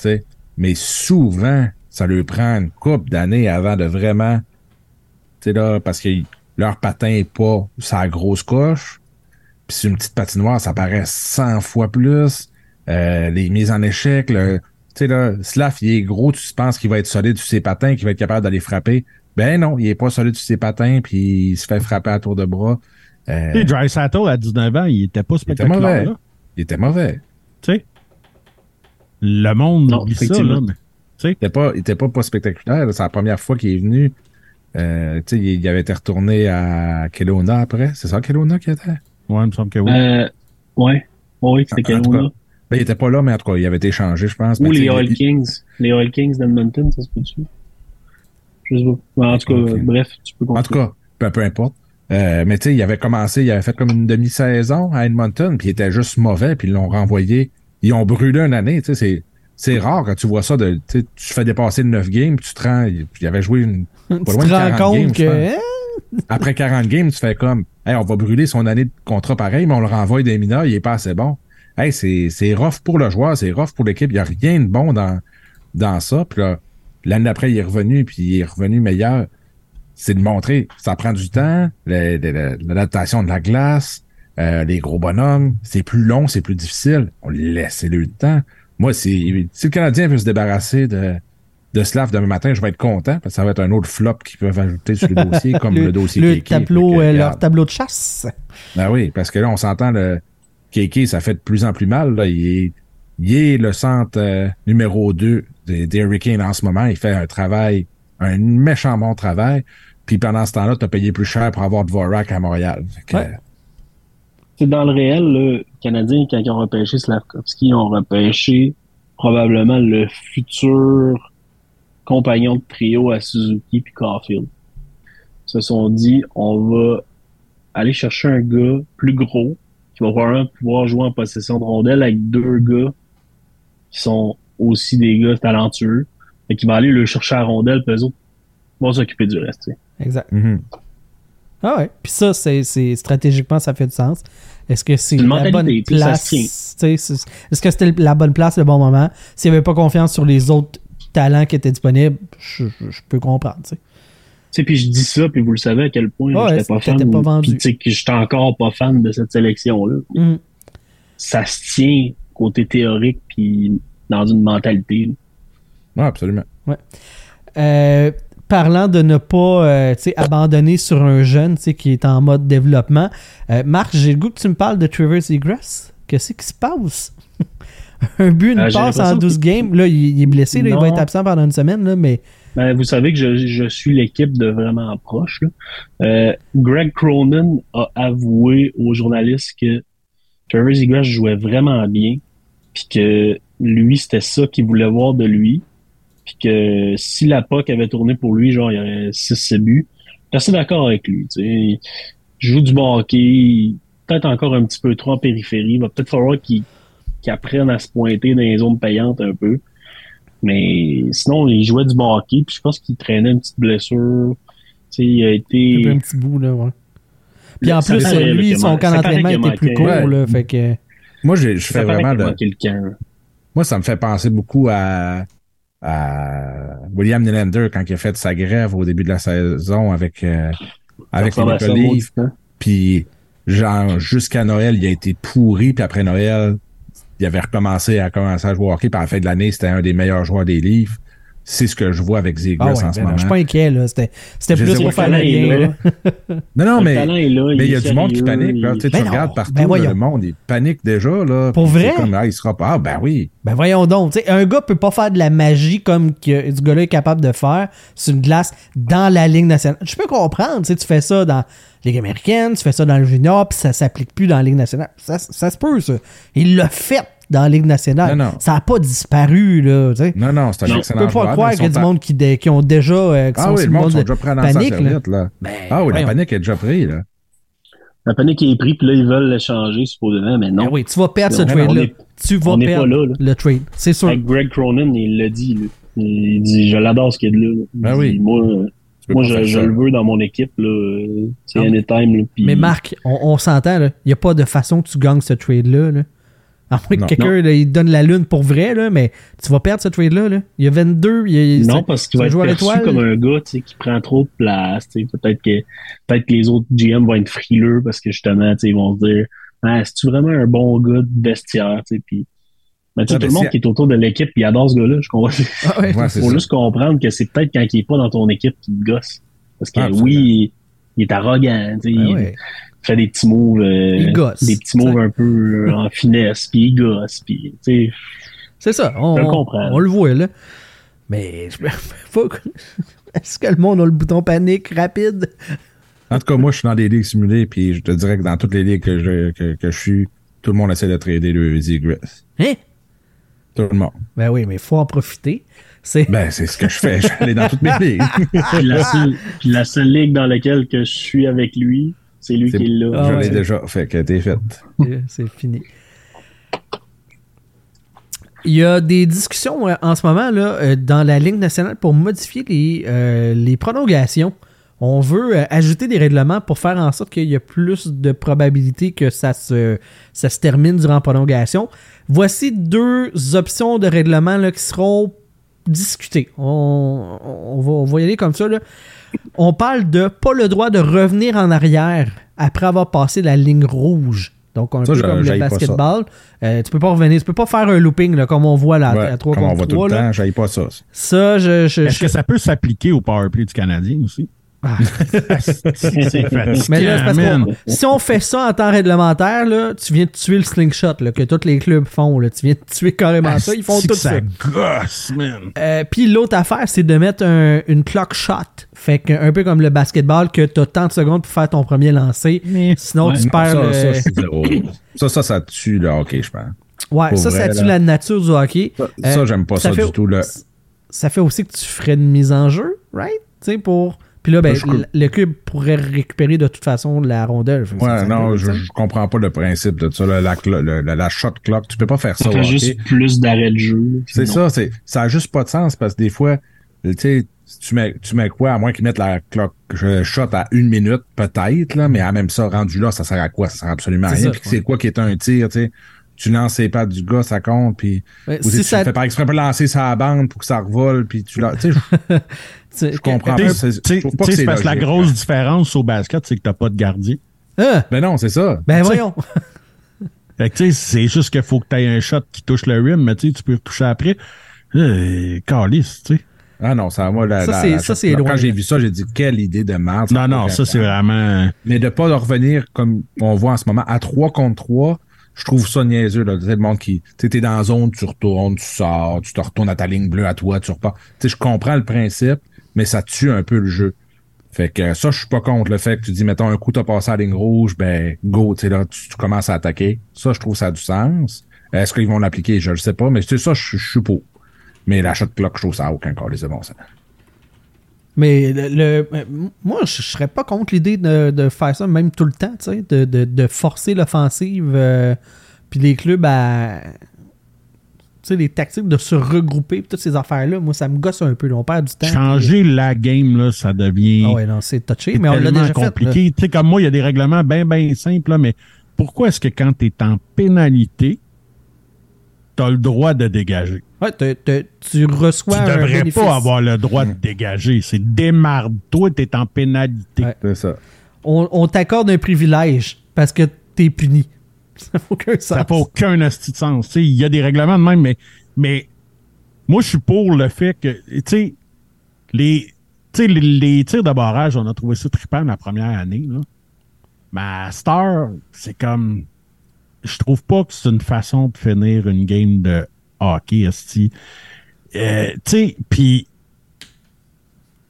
mais souvent, ça leur prend une couple d'années avant de vraiment, tu sais là, parce que leur patin est pas sa grosse coche. Puis sur une petite patinoire, ça paraît 100 fois plus. Euh, les mises en échec, le, tu sais là, Slav, il est gros, tu penses qu'il va être solide sur ses patins, qu'il va être capable d'aller frapper. Ben non, il est pas solide sur ses patins, puis il se fait frapper à tour de bras. Euh, Tu Dry Sato, à 19 ans, il était pas il était spectaculaire. mauvais. là. Il était mauvais. Tu sais? Le monde Non, oublie ça, effectivement. là. mais- Il était pas, il était pas, pas spectaculaire. C'est la première fois qu'il est venu. Euh, tu sais, il, il avait été retourné à Kelowna après. C'est ça, Kelowna qui était? Ouais, il me semble que oui. Euh, ouais. Oui, c'était Kelowna. cas, Ben, il était pas là, mais en tout cas, il avait été changé, je pense. Ou tu les il- Kings. Les Oil Kings d'Edmonton, ça se peut-tu? Je sais pas. En tout cas, bref, tu peux En tout cas, peu, peu importe. Euh, mais tu sais, il avait commencé, il avait fait comme une demi-saison à Edmonton, puis il était juste mauvais, puis ils l'ont renvoyé. Ils ont brûlé une année, tu sais, c'est, c'est rare quand tu vois ça, de, tu fais dépasser 9 games, puis tu te rends, puis il avait joué une, pas loin te de rends 40 compte games, que. Après 40 games, tu fais comme, hey, on va brûler son année de contrat pareil, mais on le renvoie des mineurs, il est pas assez bon. Hey, c'est, c'est rough pour le joueur, c'est rough pour l'équipe, il y a rien de bon dans, dans ça, puis là, l'année d'après, il est revenu, puis il est revenu meilleur. C'est de montrer, ça prend du temps, le- le- le- l'adaptation de la glace, euh, les gros bonhommes, c'est plus long, c'est plus difficile. On laisse le temps. Moi, si, si le Canadien veut se débarrasser de, de Slav demain matin, je vais être content, parce que ça va être un autre flop qu'ils peuvent ajouter sur le dossier, comme [LAUGHS] le, dossier le Kéké. tableau, euh, leur tableau de chasse. Ben oui, parce que là, on s'entend, le Kéké, ça fait de plus en plus mal. Là. Il, est, il est le centre euh, numéro 2 des, des Hurricanes en ce moment. Il fait un travail, un méchant bon travail. Puis pendant ce temps-là, tu as payé plus cher pour avoir Dvorak à Montréal. Fait que, Ouais. c'est dans le réel, là, les Canadiens, quand ils ont repêché Slavkovski, ils ont repêché probablement le futur compagnon de trio à Suzuki puis Caulfield. Ils se sont dit, on va aller chercher un gars plus gros qui va probablement pouvoir jouer en possession de rondelle avec deux gars qui sont aussi des gars talentueux et qui vont aller le chercher à rondelle puis eux autres vont s'occuper du reste. Exact. Mhm. Ah ouais. Puis ça, c'est, c'est- stratégiquement, ça fait du sens. Est-ce que c'est la bonne place? Est-ce que c'était la bonne place, le bon moment? S'il n'y avait pas confiance sur les autres talents qui étaient disponibles, je, je- je peux comprendre. tu sais. Puis je dis ça, puis vous le savez à quel point Ouais, j'étais pas fan. pas vendu. Puis tu sais que j'étais encore pas fan de cette sélection-là. Mhm. Ça se tient côté théorique, puis dans une mentalité. Ouais, absolument. Euh, parlant de ne pas euh, tu sais, abandonner sur un jeune tu sais, qui est en mode développement, euh, Marc, j'ai le goût que tu me parles de Trevor Egress. Qu'est-ce qui se passe? [LAUGHS] un but, une Euh, j'ai passe en l'impression 12 qu'il- games. Là, il, il est blessé, là, il va être absent pendant une semaine, là, mais Ben, vous savez que je, je suis l'équipe de vraiment proche. là. Euh, Greg Cronin a avoué aux journalistes que Trevor Egress jouait vraiment bien, puis que lui, c'était ça qu'il voulait voir de lui, puis que si la POC avait tourné pour lui, genre, il y aurait 6 buts. Je suis assez d'accord avec lui. tu sais. Il joue du bon hockey, peut-être encore un petit peu trop en périphérie. Il va peut-être falloir qu'il apprenne à se pointer dans les zones payantes un peu. Mais sinon, il jouait du bon hockey, puis je pense qu'il traînait une petite blessure. Tu sais, il a été. un petit bout. Là, ouais. Puis en Ça plus, lui, son camp d'entraînement était plus court. Là, fait que, Moi, je Ça fais vraiment de. Moi, ça me fait penser beaucoup à, à William Nylander quand il a fait sa grève au début de la saison avec, euh, avec les Maple Leafs. hein. Puis, genre, jusqu'à Noël, il a été pourri. Puis après Noël, il avait recommencé à commencer à jouer au hockey. Puis à la fin de l'année, c'était un des meilleurs joueurs des Leafs. C'est ce que je vois avec Ziegler ah ouais, en ce non, moment. je suis pas inquiet. là. C'était, plus pour faire le lien. là. là. [LAUGHS] Non, mais là, il y a du monde qui panique. Là. Tu, sais, tu Ben non, regardes partout, ben là, le monde, il panique déjà. Là, Pour vrai? Comme, ah, il sera pas. Ah, ben oui. Ben voyons donc. tu sais, un gars peut pas faire de la magie comme que ce gars-là est capable de faire sur une glace dans la Ligue nationale. Je peux comprendre. tu sais, Tu fais ça dans la Ligue américaine, tu fais ça dans le junior, puis ça s'applique plus dans la Ligue nationale. Ça, ça se peut, ça. Il l'a fait dans la Ligue nationale. Non, non. Ça a pas disparu, là. tu sais. Non, non, c'est un Je excellent peux pas croire qu'il y a du monde qui, ont déjà. euh, qui Ah sont oui, le monde sont déjà pris dans panique, là. serviette, là. Ben, ah oui, la panique est déjà prise, là. La panique est prise, puis là, ils veulent l'échanger, supposément, mais non. Ben oui, tu vas perdre ce trade-là. on est- Tu vas on n'est pas perdre là, là. le trade. C'est sûr. Avec Greg Cronin, il l'a dit. là. Il dit Je l'adore ce qu'il y a de là. Ben dit, oui. Moi, moi je, je le veux dans mon équipe. là. C'est anytime. Là, Mais Marc, on, on s'entend. Il n'y a pas de façon que tu gagnes ce trade-là. Là. À moins que quelqu'un donne la lune pour vrai, là, mais tu vas perdre ce trade-là. Là. Il y a 22. Il y a, Non, parce qu'il va être perçu comme un gars tu sais, qui prend trop de place. tu sais. Peut-être que peut-être que les autres GM vont être frileux parce que justement, tu sais, ils vont se dire ah, c'est-tu vraiment un bon gars de vestiaire? tu sais, Puis, mais tu sais, Ouais, tout le monde qui est autour de l'équipe il adore ce gars-là. Je comprends. Ah ouais. Ouais, c'est faut ça. juste comprendre que c'est peut-être quand il est pas dans ton équipe qu'il te gosse. Parce que Ah, oui, il, il est arrogant. tu sais, Ah il ouais. Fait des petits moves. euh, Il gosse. Des petits moves un peu euh, en finesse. Puis il gosse. Puis, tu sais, C'est ça. On, le on- comprends. on le voit, là. Mais je- [LAUGHS] faut que- est-ce que le monde a le bouton panique rapide? En tout cas, moi, je suis dans des ligues simulées, puis je te dirais que dans toutes les ligues que je, que, que je suis, tout le monde essaie de trader le Zigress. Hein? Tout le monde. Ben oui, mais il faut en profiter. C'est Ben, c'est ce que je fais. Je vais aller dans toutes mes [LAUGHS] ligues. Puis la, seule, puis la seule ligue dans laquelle que je suis avec lui, c'est lui qui est là. Ah je l'ai déjà fait, que t'es fait. [LAUGHS] c'est fini. Il y a des discussions euh, en ce moment là, euh, dans la Ligue nationale pour modifier les, euh, les prolongations. On veut euh, ajouter des règlements pour faire en sorte qu'il y ait plus de probabilité que ça se, ça se termine durant la prolongation. Voici deux options de règlement là, qui seront discutées. On, on va, on va y aller comme ça. là. On parle de pas le droit de revenir en arrière après avoir passé la ligne rouge. Donc, un Ça, peu je- comme le basketball. Euh, tu peux pas revenir, tu peux pas faire un looping là, comme on voit là, Ouais, à 3 comme on contre voit tout 3. le là. temps, j'aille pas ça. Ça, je, je, Est-ce je- que ça peut s'appliquer au powerplay du Canadien aussi? Ah. [LAUGHS] c'est Mais là, c'est parce si on fait ça en temps réglementaire, là, tu viens de tuer le slingshot là, que tous les clubs font. Là. Tu viens de tuer carrément ça. Ils font tout ça. ça gosse, man. Euh, Puis l'autre affaire, c'est de mettre un- une clock shot Fait que, un peu comme le basketball, que t'as tant de secondes pour faire ton premier lancer. Sinon, Ouais. tu Non, perds ça, le- ça, je suis zéro. ça, ça, ça tue le hockey, je pense. Ouais, Pour ça, ça tue là. la nature du hockey. Ça, Euh, ça, j'aime pas ça, fait- du tout. Là. Ça fait aussi que tu ferais une mise en jeu, right? Tu sais, pour. Puis là, ben, Je- le- cube pourrait récupérer de toute façon la rondelle. Ouais, non, je, sais. je comprends pas le principe de ça. la, shot clock, tu peux pas faire ça. Ça fait hockey. juste plus d'arrêt de jeu. C'est ça, c'est, ça a juste pas de sens parce que des fois, tu sais, tu mets, tu mets quoi, à moins qu'ils mettent la clock shot à une minute, peut-être, là, mais à même ça, rendu là, ça sert à quoi? Ça sert absolument à rien. Puis c'est quoi qui est un tir, tu sais? Tu lances les pattes du gars, ça compte, puis Ouais, ou si tu ça- fais par exprès pas lancer sa bande pour que ça revole, puis tu la- tu sais, [LAUGHS] je- comprends pas. Tu c'est- parce que la grosse hein. différence au basket, c'est que t'as pas de gardien. Ah, Ben non, c'est ça. ben voyons. [LAUGHS] Fait que, tu sais, c'est juste qu'il faut que tu aies un shot qui touche le rim, mais tu peux retoucher après. Euh, calice, tu sais. Ah non, ça, moi, la, Ça, la- c'est- la ça, clock, loin. Quand j'ai vu ça, j'ai dit, quelle idée de merde. Non, non, ça, c'est vraiment. Mais de pas revenir comme on voit en ce moment à 3 contre 3, je trouve ça niaiseux. Là. Tu sais, le monde qui. Tu sais, t'es dans la zone, tu retournes, tu sors, tu te retournes à ta ligne bleue à toi, tu repars. Tu sais, je comprends le principe, mais ça tue un peu le jeu. Fait que ça, je suis pas contre le fait que tu dis, mettons, un coup, t'as passé à la ligne rouge, ben, go, tu sais, là, tu, commences à attaquer. Ça, je trouve ça a du sens. Est-ce qu'ils vont l'appliquer? Je le sais pas, mais c'est ça, je, suis pour. Mais la shot clock, je trouve ça aucun cas, c'est bon, ça. Mais le, euh, moi, je serais pas contre l'idée de, de faire ça même tout le temps, tu sais, de, de, de forcer l'offensive, euh, puis les clubs. Tu sais, les tactiques de se regrouper, toutes ces affaires-là, moi, ça me gosse un peu. là, On perd du temps. Changer la game, là, ça devient. Ah ouais, non, c'est touché, mais on l'a tellement déjà compliqué. Tu sais, comme moi, il y a des règlements bien, bien simples, là, mais pourquoi est-ce que quand tu es en pénalité, tu as le droit de dégager? Ouais, te- te- tu reçois tu un devrais bénéfice. pas avoir le droit de dégager. C'est démarre-toi, tu es en pénalité. Ouais. C'est ça. On, on t'accorde un privilège parce que t'es puni. Ça n'a aucun sens. Ça n'a aucun asti de sens. Il y a des règlements de même, mais, mais moi, je suis pour le fait que, tu sais, les, les, les tirs de barrage, on a trouvé ça trippant la première année. Là. Mais à Star, c'est comme. Je trouve pas que c'est une façon de finir une game de hockey, esti. Euh, tu sais, puis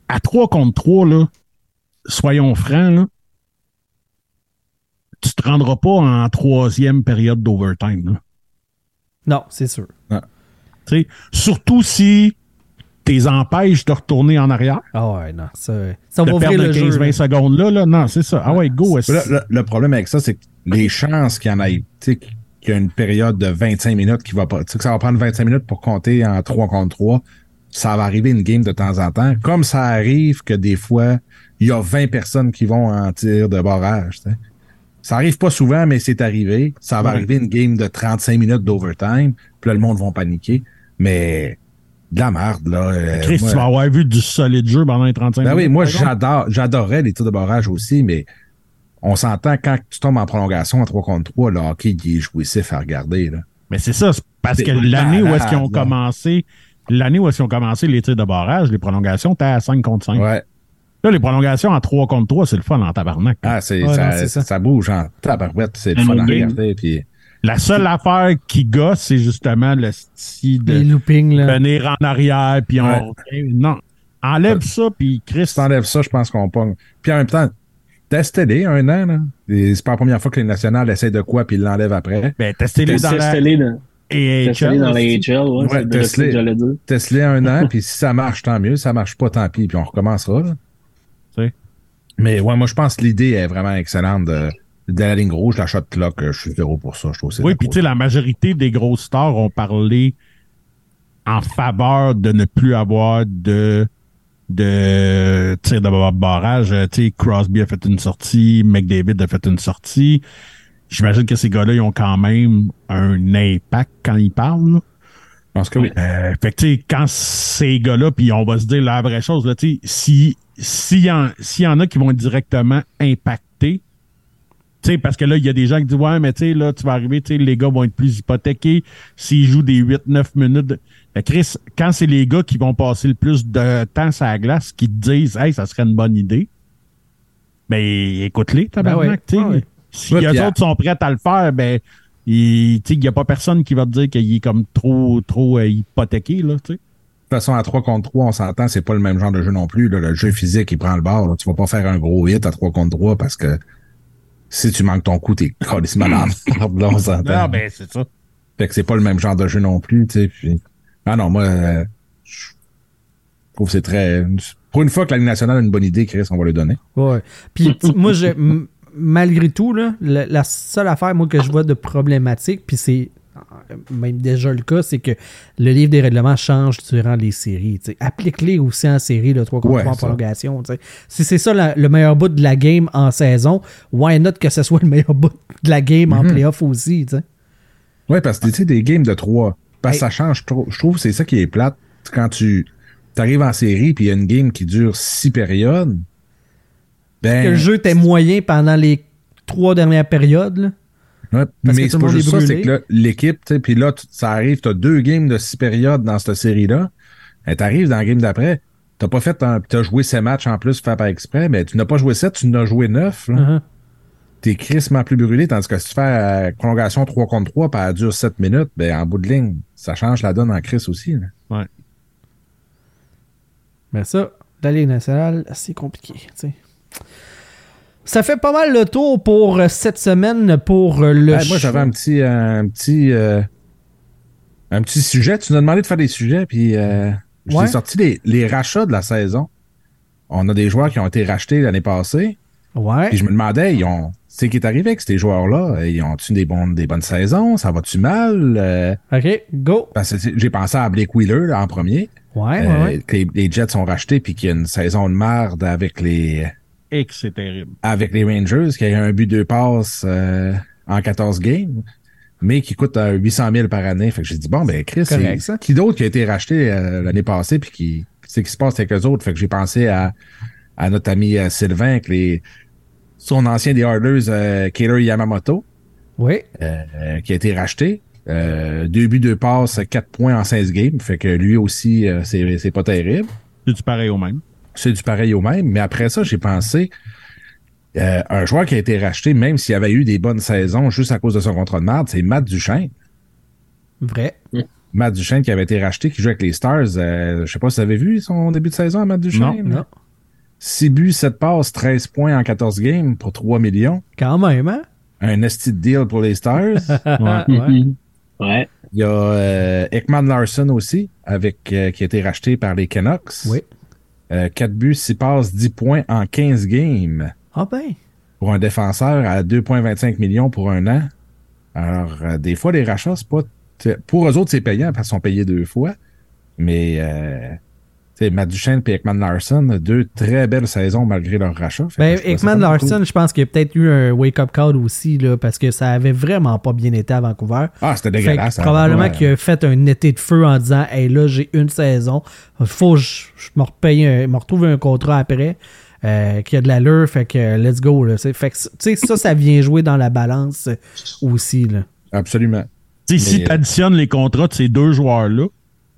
à 3 contre 3, là, soyons francs, là, tu te rendras pas en troisième période d'overtime. là. Non, c'est sûr. Tu sais, Surtout si t'es empêches de retourner en arrière. Ah ouais, non. Ça, ça de va ouvrir perdre le jeu. 15-20 là. secondes là, là. Non, c'est ça. Ah ouais, go. Le, problème avec ça, c'est que les chances qu'il y en ait, tu sais, qu'il y a une période de 25 minutes qui va pas, tu sais, que ça va prendre 25 minutes pour compter en 3 contre 3, ça va arriver une game de temps en temps. Comme ça arrive que des fois, il y a 20 personnes qui vont en tir de barrage, tu sais. Ça arrive pas souvent, mais c'est arrivé. Ça va Ouais. arriver une game de 35 minutes d'overtime, puis là, le monde va paniquer. Mais, de la merde, là. euh, Chris, moi- tu vas avoir vu du solide jeu pendant les 35 ben oui, minutes. moi, par exemple. j'adore, j'adorais les tirs de barrage aussi, mais on s'entend quand tu tombes en prolongation en 3 contre 3, le hockey, il est jouissif à regarder, là. Mais c'est ça, parce que l'année où est-ce qu'ils ont là. commencé, l'année où est-ce qu'ils ont commencé les tirs de barrage, les prolongations, t'es à 5 contre 5. Ouais. Là, les prolongations en 3 contre 3, c'est le fun en tabarnak. Ah, c'est, Ouais, ça, non, c'est ça. ça. bouge en tabarouette, c'est le Un fun à regarder, puis La seule affaire qui gosse, c'est justement le style Les de loopings, là. venir en arrière, puis on Ouais. Non. Enlève ça, puis Chris. si t'enlèves ça, je pense qu'on pogne. Puis en même temps, testez-les un an, là. Et c'est pas la première fois que les nationales essaient de quoi, puis ils l'enlèvent après. Ben, testez-les dans la Testez-les dans, testez-les dans la AHL. HL, ouais, Ouais, c'est de ce que testez-les. j'allais dire. Teste-les un an, [LAUGHS] puis si ça marche, tant mieux. Si ça marche pas, tant pis, puis on recommencera. là. Mais ouais, moi, je pense que l'idée est vraiment excellente de, de la ligne rouge, la shot clock. euh, Je suis zéro pour ça. Je trouve Oui, puis tu sais, la majorité des grosses stars ont parlé en faveur de ne plus avoir de de tir de barrage. Tu sais, Crosby a fait une sortie, McDavid a fait une sortie. J'imagine que ces gars-là, ils ont quand même un impact quand ils parlent. Je pense que oui. Euh, fait que tu sais, quand ces gars-là, puis on va se dire la vraie chose, là, tu sais, si s'il y, en- s'il y en a qui vont être directement impactés, tu sais, parce que là, il y a des gens qui disent Ouais, mais tu sais, là, tu vas arriver, tu sais, les gars vont être plus hypothéqués s'ils jouent des 8-9 minutes. Chris, quand c'est les gars qui vont passer le plus de temps sur la glace qui te disent Hey, ça serait une bonne idée, ben écoute-les, tabarnak, ouais. tu sais. Ah ouais. Si Ouais, les à- autres sont prêts à le faire, ben il n'y a pas personne qui va te dire qu'il est comme trop trop euh, hypothéqué, là, tu sais. façon, à 3 contre 3, on s'entend, c'est pas le même genre de jeu non plus. là. Le jeu physique, il prend le bord. là. Tu vas pas faire un gros hit à 3 contre 3 parce que si tu manques ton coup, t'es [LAUGHS] calissement dans là, on s'entend. Non, ben, c'est ça. Fait que c'est pas le même genre de jeu non plus, tu sais. Puis... Ah non, moi, euh, je trouve que c'est très... Pour une fois que la Ligue nationale a une bonne idée, Chris, on va le donner. Ouais. Puis moi, je, malgré tout, là, la, la seule affaire moi, que je vois de problématique, puis c'est euh, même déjà le cas, c'est que le livre des règlements change durant les séries. Applique-les aussi en série, le 3 contre Ouais, 3 en prolongation. Si c'est ça la- le meilleur bout de la game en saison, why not que ce soit le meilleur bout de la game en Mhm. playoff aussi? Ouais, parce que tu des games de 3, parce que ça change trop. Je trouve que c'est ça qui est plate. Quand tu arrives en série puis il y a une game qui dure 6 périodes, ben... Que le jeu était moyen pendant les trois dernières périodes. là. Ouais, Parce mais c'est le pas juste ça, c'est que là, l'équipe, puis là, ça arrive, t'as deux games de six périodes dans cette série-là. Et t'arrives dans la game d'après, t'as pas fait un, t'as joué ces matchs en plus fait par exprès, mais tu n'as pas joué sept, tu n'as joué neuf, là. Uh-huh. T'es crissement plus brûlé, tandis que si tu fais euh, prolongation 3 contre 3, puis elle dure 7 minutes, ben, en bout de ligne, ça change la donne en crise aussi, là. Ouais. Mais ça, la Ligue nationale, c'est compliqué. tu sais. Ça fait pas mal le tour pour euh, cette semaine pour euh, le Ouais, moi, j'avais un petit, euh, un petit, euh, un petit sujet. Tu nous as demandé de faire des sujets, puis euh, Ouais. t'ai sorti les, les rachats de la saison. On a des joueurs qui ont été rachetés l'année passée. Ouais. Puis je me demandais, ils ont, c'est qui est arrivé avec ces joueurs-là? Ils ont-tu des, bonnes des bonnes saisons? Ça va-tu mal? Euh, OK, go. parce que c'est- j'ai pensé à Blake Wheeler là, en premier. Ouais, ouais, ouais. que les, les Jets sont rachetés puis qu'il y a une saison de merde avec les Et que c'est terrible. avec les Rangers, qui a un but deux passes euh, en 14 games, mais qui coûte euh, 800 000 par année. Fait que j'ai dit bon ben Chris, c'est- ça. qui d'autre qui a été racheté euh, l'année passée puis qui c'est qui se passe avec eux autres. Fait que j'ai pensé à, à notre ami euh, Sylvain avec les son ancien des Harders, euh, Kaylor Yamamoto, Oui. euh, euh, qui a été racheté. Euh, deux buts, deux passes, quatre points en 16 games. Fait que lui aussi, euh, c'est c'est pas terrible. C'est du pareil au même? C'est du pareil au même. Mais après ça, j'ai pensé euh, un joueur qui a été racheté, même s'il avait eu des bonnes saisons juste à cause de son contrat de merde, c'est Matt Duchesne. Vrai. Matt Duchesne qui avait été racheté, qui joue avec les Stars. Euh, je sais pas si vous avez vu son début de saison à Matt Duchesne? Non. 6 buts, 7 passes, 13 points en 14 games pour 3 millions. Quand même, hein? Un esti de deal pour les Stars. [LAUGHS] ouais. [LAUGHS] Ouais. Il y a euh, Ekman Larson aussi, avec, euh, qui a été racheté par les Canucks. Oui. Euh, 4 buts, 6 passes, 10 points en 15 games. Ah ben. Pour un défenseur à 2,25 millions pour un an. Alors, euh, des fois, les rachats, c'est pas. Pour eux autres, c'est payant parce qu'ils sont payés deux fois. Mais, sais, Matt Duchesne et Ekman Larson, deux très belles saisons malgré leur rachat. Ben, Ekman Larson, cool. je pense qu'il y a peut-être eu un wake-up call aussi, là, parce que ça avait vraiment pas bien été à Vancouver. Ah, c'était Fait que dégueulasse. hein. probablement Ouais. qu'il a fait un été de feu en disant Hey là, j'ai une saison. Faut que je, je me repaye un- me retrouve un contrat après. euh, qui a de l'allure, fait que euh, let's go. Là, fait que tu sais, ça, ça vient jouer dans la balance aussi. Là. Absolument. Si tu additionnes les contrats de ces deux joueurs-là,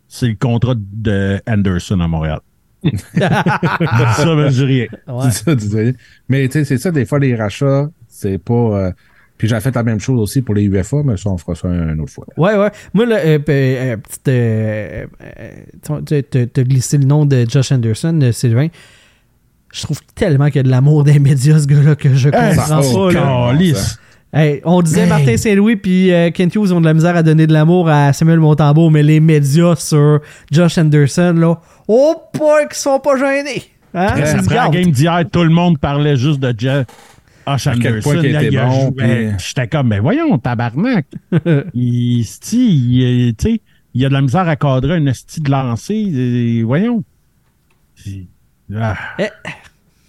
c'est le contrat de Anderson à Montréal. [LAUGHS] ça, ben, je rien. Ouais. C'est ça, tu dis. Mais tu sais, c'est ça, des fois, les rachats, c'est pas. euh, Puis j'ai fait la même chose aussi pour les UFA, mais ça, on fera ça une autre fois. Ouais, ouais. Moi, là, euh, euh, petite, euh, euh, t'as glissé le nom de Josh Anderson, Sylvain. Je trouve tellement qu'il y a de l'amour des médias, ce gars-là, que je comprends ça, oh, pas. Hey, on disait Hey. Martin Saint-Louis puis euh, Kent Hughes ont de la misère à donner de l'amour à Samuel Montembeau, mais les médias sur Josh Anderson, là, oh boy, qu'ils sont pas gênés. Hein? Après Tu la game d'hier, tout le monde parlait juste de quel Anderson. Là, était il a bon, joué. puis- J'étais comme, ben voyons, tabarnak. [LAUGHS] il, il, tu sais, il a de la misère à cadrer un esti de lancer. et- Voyons. Ah. Eh.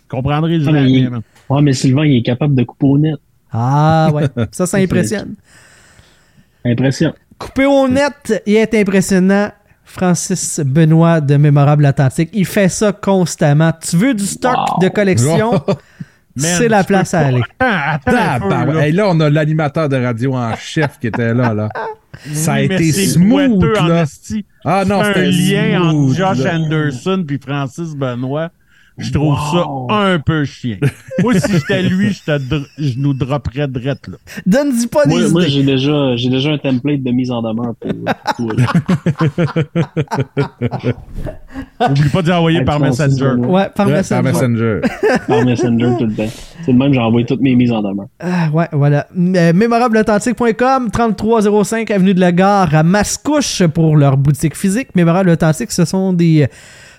Comprendrez Ah, mais jamais, il- man. Ouais, mais Sylvain, il est capable de couper au net. Ah ouais, [LAUGHS] ça, ça impressionne. Impression. Coupé au net, il est impressionnant. Francis Benoît de Mémorable Atlantique, il fait ça constamment. Tu veux du stock Wow. de collection? [LAUGHS] Man, C'est la place à pas- aller. Attends, attends un là. Hey, là, on a l'animateur de radio en [LAUGHS] chef qui était là, là. Ça a mais été smooth, en là. Ah non, un c'était lien smooth, entre Josh là. Anderson puis Francis Benoît. Je trouve Wow. ça un peu chien. Moi, si j'étais lui, je, te dr- je nous dropperais drette, là. Donne-y pas Moi, des moi, idées. j'ai déjà, j'ai déjà un template de mise en demeure pour, pour toi. là. [LAUGHS] Oublie pas d'y envoyer par Messenger. Ouais, par Ouais, Messenger. par Messenger. Par Messenger tout le temps. C'est le même, j'ai envoyé toutes mes mises en demeure. Ah, ouais, voilà. Euh, mémorableauthentique.com, 3305 Avenue de la Gare à Mascouche pour leur boutique physique. Mémorable Authentique, ce sont des.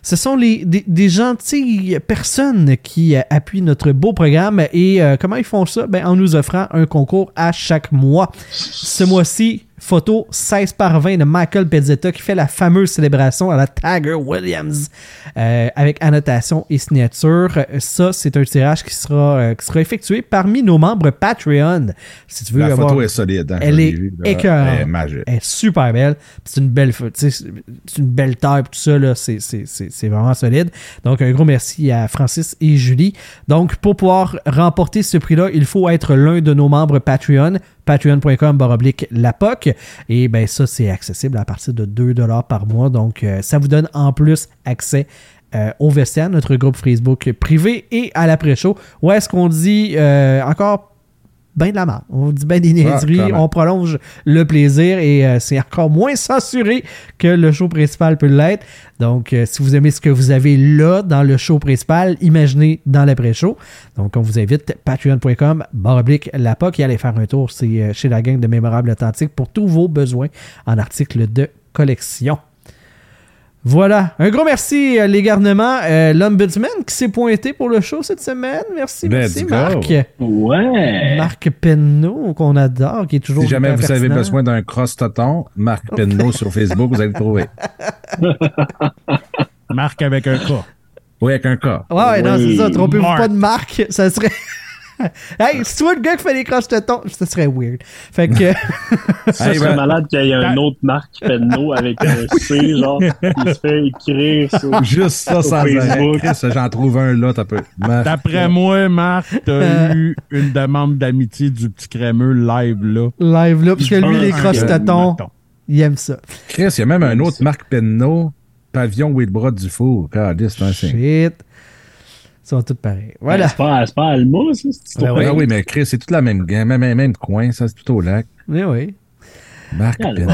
Ce sont les, des, gentilles personnes qui euh, appuient notre beau programme. Et euh, comment ils font ça? Ben, en nous offrant un concours à chaque mois. Ce mois-ci, photo 16 par 20 de Michael Pezzetta qui fait la fameuse célébration à la Tiger Williams euh, avec annotation et signature. Ça, c'est un tirage qui sera, euh, qui sera effectué parmi nos membres Patreon. Si tu veux La avoir... photo est solide. hein, Elle est écœurante. Elle est magique. Elle est super belle. C'est une belle, c'est une belle taille, tout ça, là, c'est, c'est vraiment solide. Donc, un gros merci à Francis et Julie. Donc, pour pouvoir remporter ce prix-là, il faut être l'un de nos membres Patreon. Patreon.com baroblique POC. Et ben ça, c'est accessible à partir de 2 par mois. Donc, euh, ça vous donne en plus accès euh, au vestiaire, notre groupe Facebook privé et à l'après-show. Où est-ce qu'on dit euh, encore ben de la merde. On dit ben des niaiseries, clairement. on prolonge le plaisir et euh, c'est encore moins censuré que le show principal peut l'être. Donc, euh, si vous aimez ce que vous avez là dans le show principal, imaginez dans l'après-show. Donc, on vous invite patreon.com barre oblique la POC et allez faire un tour. C'est euh, chez la gang de Mémorables Authentiques pour tous vos besoins en articles de collection. Voilà. Un gros merci, euh, les garnements. Euh, L'Ombudsman qui s'est pointé pour le show cette semaine. Merci, Let's merci, go. Marc. Ouais. Marc Penneau, qu'on adore, qui est toujours Si jamais vous avez besoin d'un cross-toton, Marc Penneau sur Facebook, vous allez le trouver. [LAUGHS] Marc avec un K. Oui, avec un cas. Ouais, ouais, non, c'est Oui. ça. Trompez-vous pas de Marc. Ça serait. [LAUGHS] [LAUGHS] hey, si tu vois le gars qui fait les croches tetons, ça serait weird. Fait que. [LAUGHS] Ça Hey, serait malade qu'il y ait un autre Marc Penneau avec [LAUGHS] un C, genre, qui se fait écrire sur. Juste ça sans arrêt. Facebook. Chris, J'en trouve un là, t'as peu. D'après moi, Marc, t'as eu une demande d'amitié du petit crémeux live là. Live là, parce que lui, les tetons, mettons. il aime ça. Chris, il y a même un autre Marc Penneau, pavillon Wade du four. Regardez, c'est un signe. Shit. Ils sont tous pareils. Voilà. C'est pas, c'est pas Alma, ça, c'est Ben Ah oui, mais Chris, c'est toute la même game, même, même coin, ça, c'est tout au lac. Oui, oui. Marc Alors. Penneau.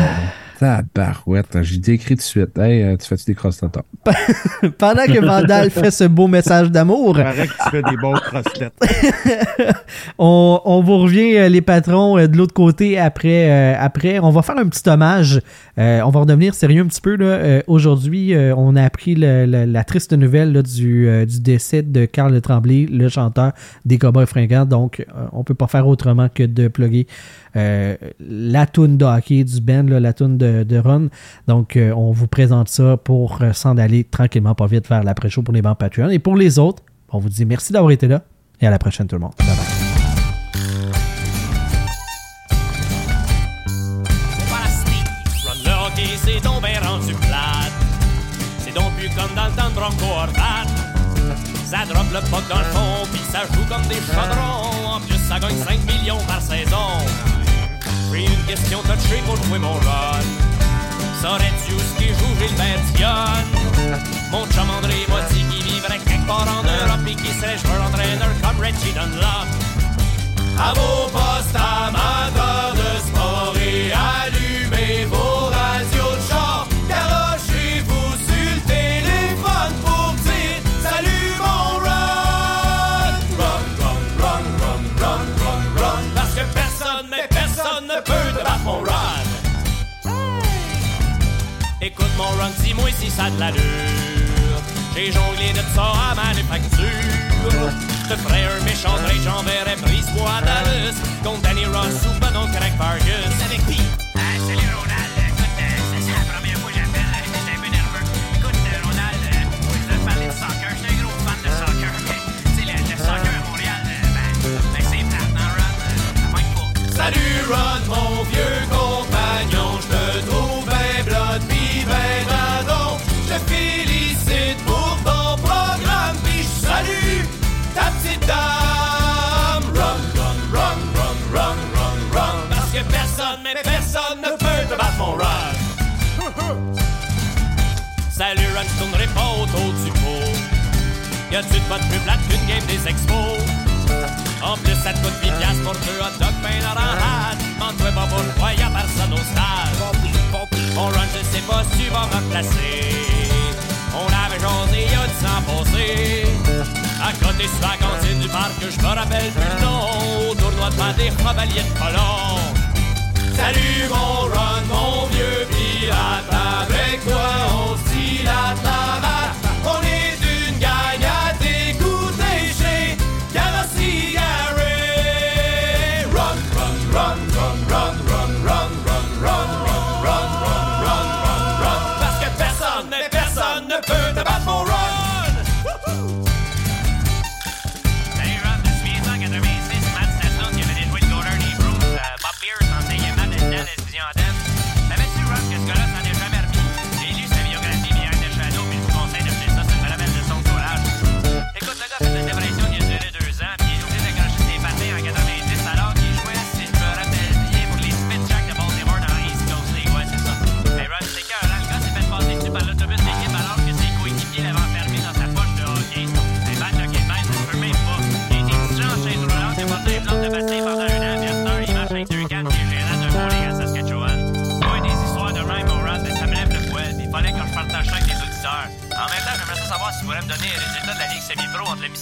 Tabarouette, j'ai dit écrit tout de suite. Hey, euh, tu fais-tu des cross-totons? [LAUGHS] Pendant que Vandal [LAUGHS] fait ce beau message d'amour, Paraît que tu fais des bons crosslets. [LAUGHS] on, on vous revient, euh, les patrons, euh, de l'autre côté après, euh, après. On va faire un petit hommage. Euh, on va redevenir sérieux un petit peu. Euh, Aujourd'hui, euh, on a appris la triste nouvelle du, décès de Carl Tremblay, le chanteur des Cowboys fringants. Donc, on peut pas faire autrement que de plugger la toune de hockey du là, la toune de, de Ron. Donc, on vous présente ça pour s'en aller tranquillement, pas vite, vers l'après-show pour les bancs Patreon. Et pour les autres, on vous dit merci d'avoir été là et à la prochaine tout le monde. Bye bye. Horvat. Ça drop le puck dans le fond, puis ça joue comme des chaudrons. En plus, ça gagne 5 millions par saison. Pris une question touchée pour jouer mon run. Saurais-tu ce qui joue Gilbert Dionne? Mon chum André m'a dit qu'il vivrait quelque part en Europe et qu'il serait joueur entraîneur comme Reggie Dunlop. À vos postes amateurs de sport et allumez vos Écoute mon run, dis-moi si ça de l'allure. J'ai jonglé de ça à manufacture. Je te ferais un méchant trade, j'enverrais run. Salut [LAUGHS] Run, je tournerai pas autour du pot. Y'a-tu de votre plus plate qu'une game des expos? En plus, ça te coûte 8 piastres pour deux hot dogs ben orange. Demande-toi pas pourquoi y'a personne au stade. Mon run, je sais pas si tu vas me placer. On avait jasé y'a du sang passé. À côté sur la cantine du parc, je me rappelle plus le nom. Au tournoi de des chevaliers de colon. Salut mon run, mon vieux pirate. Avec toi, on se dilate la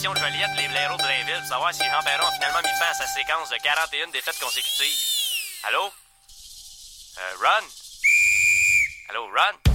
l'émission de Joliette et les blaireaux de Blainville, pour savoir si Jean Perron a finalement mis fin à sa séquence de 41 défaites consécutives. Allô? Euh, Run? Allô, Run?